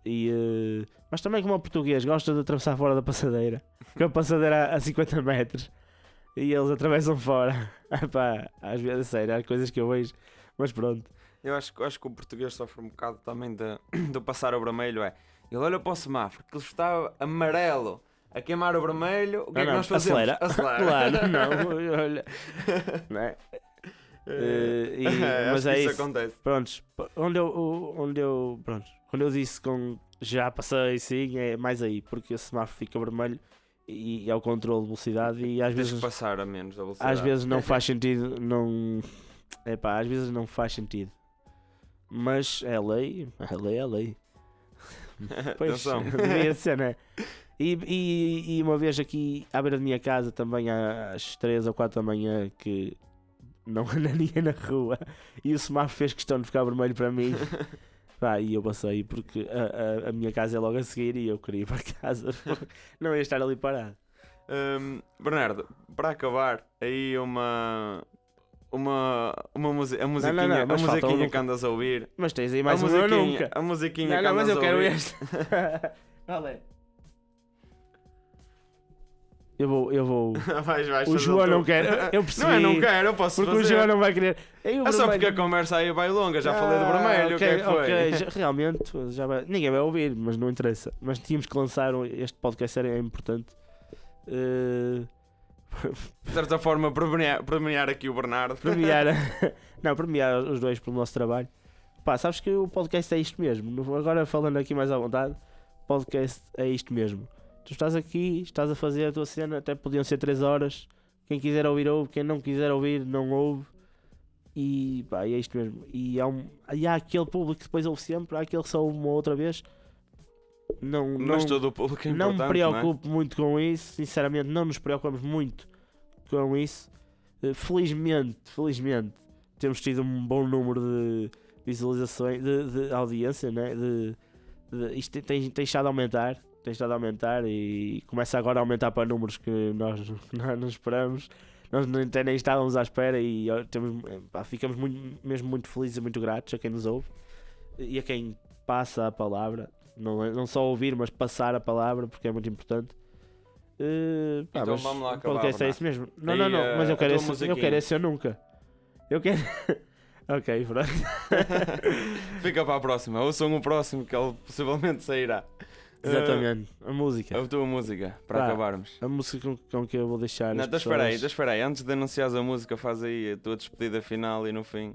E, eh, mas também como o português gosta de atravessar fora da passadeira, com a passadeira a, a 50 metros e eles atravessam fora. (laughs) Epá, às vezes, sério, há coisas que eu vejo, mas pronto. Eu acho, que- acho que o português sofre um bocado também de, (coughs) de passar o vermelho. É. Ele olha para o semáforo, que ele está amarelo a queimar o vermelho. O que Ah, é que não, nós fazemos? acelera. (laughs) Claro, não, (laughs) olha. Não é? Eh, e- (laughs) É, mas é isso isso. acontece. Prontos, onde eu, o- onde eu, pronto, quando eu disse com já passei sim, é mais aí, porque esse semáforo fica vermelho e, e é o controle de velocidade e às Tens vezes, passar a menos da velocidade. às vezes não (laughs) faz sentido, não, é pá, às vezes não faz sentido. Mas é lei, é lei, é (laughs) lei. Pois, devia ser, né? E, e, e uma vez aqui à beira da minha casa, também às 3 ou 4 da manhã, que não (laughs) anda ninguém na rua, e o semáforo fez questão de ficar vermelho para mim. (laughs) Pá, e eu passei porque a, a, a minha casa é logo a seguir e eu queria ir para casa, (laughs) não ia estar ali parado. Hum, Bernardo, para acabar, aí uma. Uma, uma musi- a musiquinha, não, a mas falta musiquinha um- que andas a ouvir. Mas tens aí mais a um musiquinha, nunca. A musiquinha Não, que não, mas andas eu a quero ouvir. este. É? Eu vou, eu vou. (laughs) vais, vais O João não quer. (laughs) Eu- percebi. Não, eu não quero, eu posso Porque o fazer. João não vai querer. O É só porque a vermelho- conversa aí vai longa, já falei do Ah, vermelho, o que é que foi? ok, já- realmente, já vai- ninguém vai ouvir, mas não interessa. Mas tínhamos que lançar este podcast, era importante. Eh, (laughs) De certa forma, premiar, premiar aqui o Bernardo. premiar, não, premiar os dois pelo nosso trabalho. Pá, sabes que o podcast é isto mesmo. Agora falando aqui mais à vontade, podcast é isto mesmo. Tu estás aqui, estás a fazer a tua cena, até podiam ser 3 horas. Quem quiser ouvir, ouve. Quem não quiser ouvir, não ouve. E pá, é isto mesmo. E há, um, e há aquele público que depois ouve sempre, há aquele que só ouve uma outra vez. Não, não, Mas todo o público é não me não é? preocupo muito com isso, sinceramente, não nos preocupamos muito com isso. Eh, Felizmente, felizmente, temos tido um bom número de visualizações, de, de audiência, né? de, de- isto tem, tem, tem estado a aumentar, tem estado a aumentar e começa agora a aumentar para números que nós, (laughs) não esperamos. Nós até nem estávamos à espera e temos, pá, ficamos muito, mesmo muito felizes e muito gratos a quem nos ouve e a quem passa a palavra. Não, é- não só ouvir, mas passar a palavra, porque é muito importante. Eh, pá, Então mas vamos lá acabar, podcast é isso mesmo. Não, Aí, não, não, eh, mas eu quero, esse, eu quero esse eu nunca. Eu quero. (laughs) ok, pronto. (laughs) Fica para a próxima. Ouçam o próximo que ele possivelmente sairá. Exatamente, a música. Uh, a tua música, para Pá, acabarmos. A música com, com que eu vou deixar. Não, então espera aí, então espera aí. Antes de anunciares a música, faz aí a tua despedida final e no fim.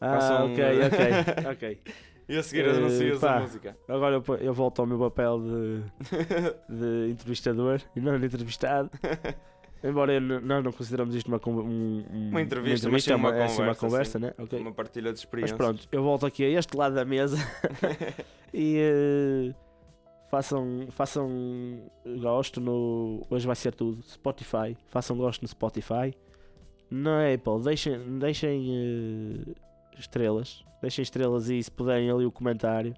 Ah, um- ok, ok, (laughs) ok. E a seguir Eh, anuncias pá. a música. Agora eu, eu volto ao meu papel de, de (laughs) entrevistador e não de entrevistado. (laughs) Embora eu nós não consideramos isto uma, um- um- Uma entrevista, mas sim é uma é assim uma conversa, conversa, né? Ok. Uma partilha de Mas experiência. pronto, eu volto aqui a este lado da mesa e eh, façam, façam gosto no. Hoje vai ser tudo. Spotify. Façam gosto no Spotify. Na Apple, deixem, deixem eh, estrelas. Deixem estrelas e se puderem ali o comentário.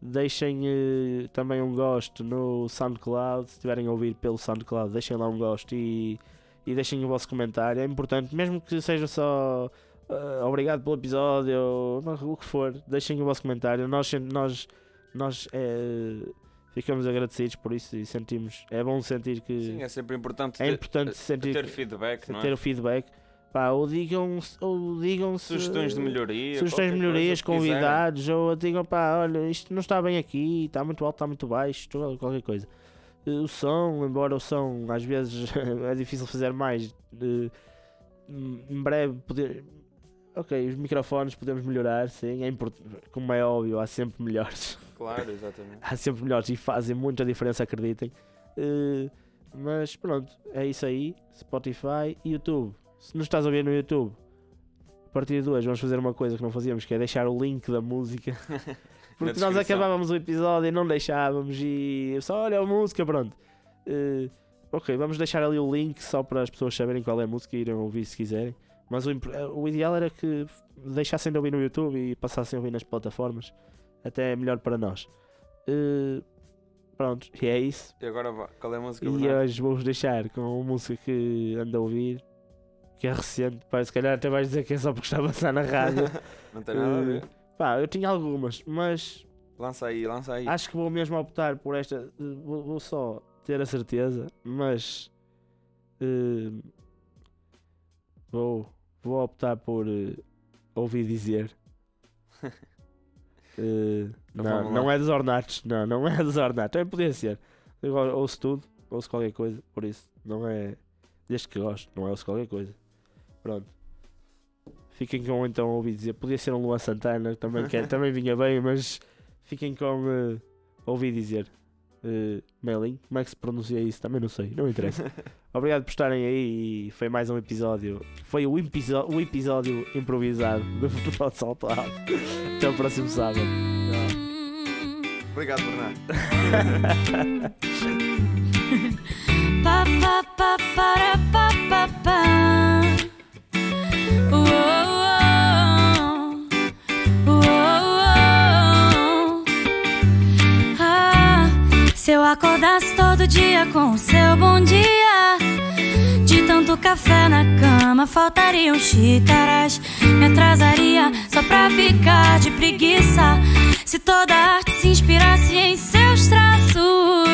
Deixem eh, também um gosto no SoundCloud. Se estiverem a ouvir pelo SoundCloud, deixem lá um gosto e, e deixem o vosso comentário. É importante, mesmo que seja só ah, obrigado pelo episódio, ou o que for, deixem o vosso comentário. Nós, nós, nós eh, ficamos agradecidos por isso e sentimos. É bom sentir que Sim, é sempre importante é ter, importante sentir ter que- feedback, ter é? o feedback. Pá, ou digam, ou digam Sugestões de melhoria. sugestões de melhorias, que quiserem. convidados, ou digam, pá, olha, isto não está bem aqui, está muito alto, está muito baixo, qualquer coisa. Eh, O som, embora o som às vezes (laughs) é difícil fazer mais, eh, em breve poder. Ok, os microfones podemos melhorar, sim, é import... como é óbvio, há sempre melhores. (laughs) Claro, exatamente. há sempre melhores e fazem muita diferença, acreditem. Eh, mas pronto, é isso aí. Spotify e YouTube. Se nos estás a ver no YouTube, a partir de hoje vamos fazer uma coisa que não fazíamos, que é deixar o link da música. (laughs) Porque nós acabávamos o episódio e não deixávamos e só olha a música, pronto. Eh, ok, vamos deixar ali o link só para as pessoas saberem qual é a música e irem ouvir se quiserem. Mas o, o ideal era que deixassem de ouvir no YouTube e passassem a ouvir nas plataformas. Até é melhor para nós. Eh, pronto, e é isso. E agora vá, qual é a música? E Bernardo? hoje vou-vos deixar com uma música que ando a ouvir, que é recente. Pá, se calhar até vais dizer que é só porque está a passar na rádio. (laughs) Não tem nada a ver. Eh, Pá, eu tinha algumas, mas Lança aí, lança aí. acho que vou mesmo optar por esta. eh, Vou, vou só ter a certeza, mas eh, vou, vou optar por eh, ouvir dizer. (laughs) Então não, não é dos ornatos, não, não é dos ornatos, também podia ser. Eu ouço tudo, ouço qualquer coisa, por isso, não é. Desde que gosto, não é ouço qualquer coisa. Pronto. Fiquem com então a ouvir dizer. Podia ser um Luan Santana, também, que, (laughs) também vinha bem, mas fiquem com eh, ouvir dizer. Uh, Melin, como é que se pronuncia isso? Também não sei, não interessa. (laughs) Obrigado por estarem aí e foi mais um episódio. Foi o, o episódio improvisado do Futebol de Salto Alto. Até o próximo sábado. Obrigado, Bernardo. (laughs) Pa, pa, pa, para, pa, pa, pa. Se eu acordasse todo dia com o seu bom dia, de tanto café na cama faltariam xícaras. Me atrasaria só pra ficar de preguiça. Se toda arte se inspirasse em seus traços.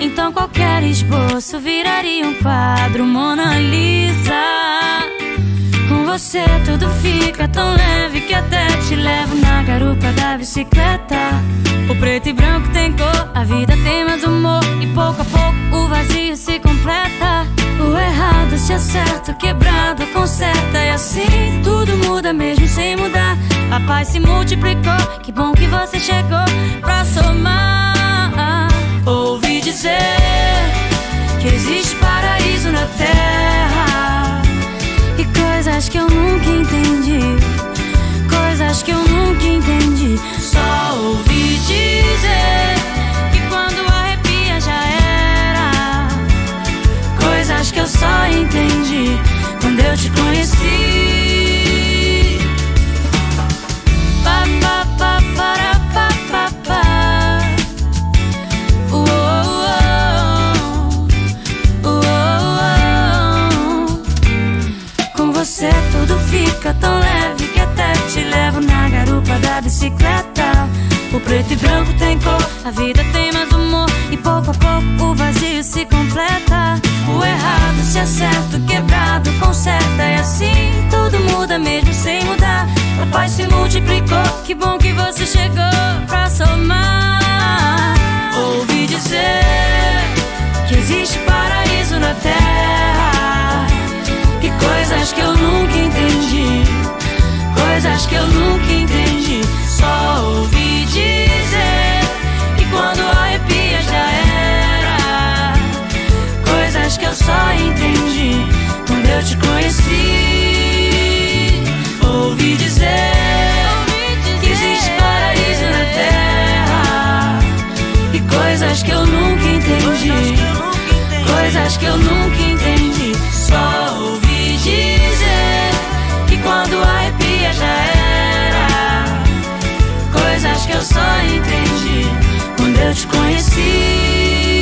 Então qualquer esboço viraria um quadro Mona Lisa. Você tudo fica tão leve que até te levo na garupa da bicicleta. O preto e branco tem cor, a vida tem mais humor. E pouco a pouco o vazio se completa. O errado se acerta, o quebrado conserta. E assim tudo muda mesmo sem mudar. A paz se multiplicou, que bom que você chegou pra somar. Ouvi dizer que existe paraíso na terra coisas que eu nunca entendi, coisas que eu nunca entendi. Só ouvi dizer que quando arrepia já era, coisas que eu só entendi quando eu te conheci. Fica tão leve que até te levo na garupa da bicicleta. O preto e branco tem cor, a vida tem mais humor. E pouco a pouco o vazio se completa. O errado se acerta, o quebrado conserta. E assim tudo muda mesmo sem mudar. A paz se multiplicou, que bom que você chegou pra somar. Ouvi dizer que existe paraíso na terra. Coisas que eu nunca entendi. Coisas que eu nunca entendi. Só ouvi dizer que quando arrepia já era. Coisas que eu só entendi quando eu te conheci. Ouvi dizer que existe paraíso na terra. E coisas que eu nunca entendi. Coisas que eu nunca entendi. Só ouvi só entendi quando eu te conheci.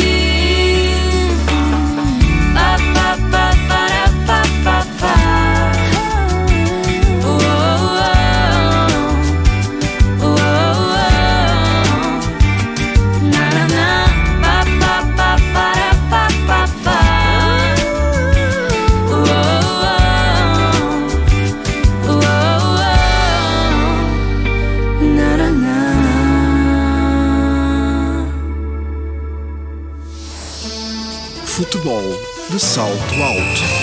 Futebol de salto alto.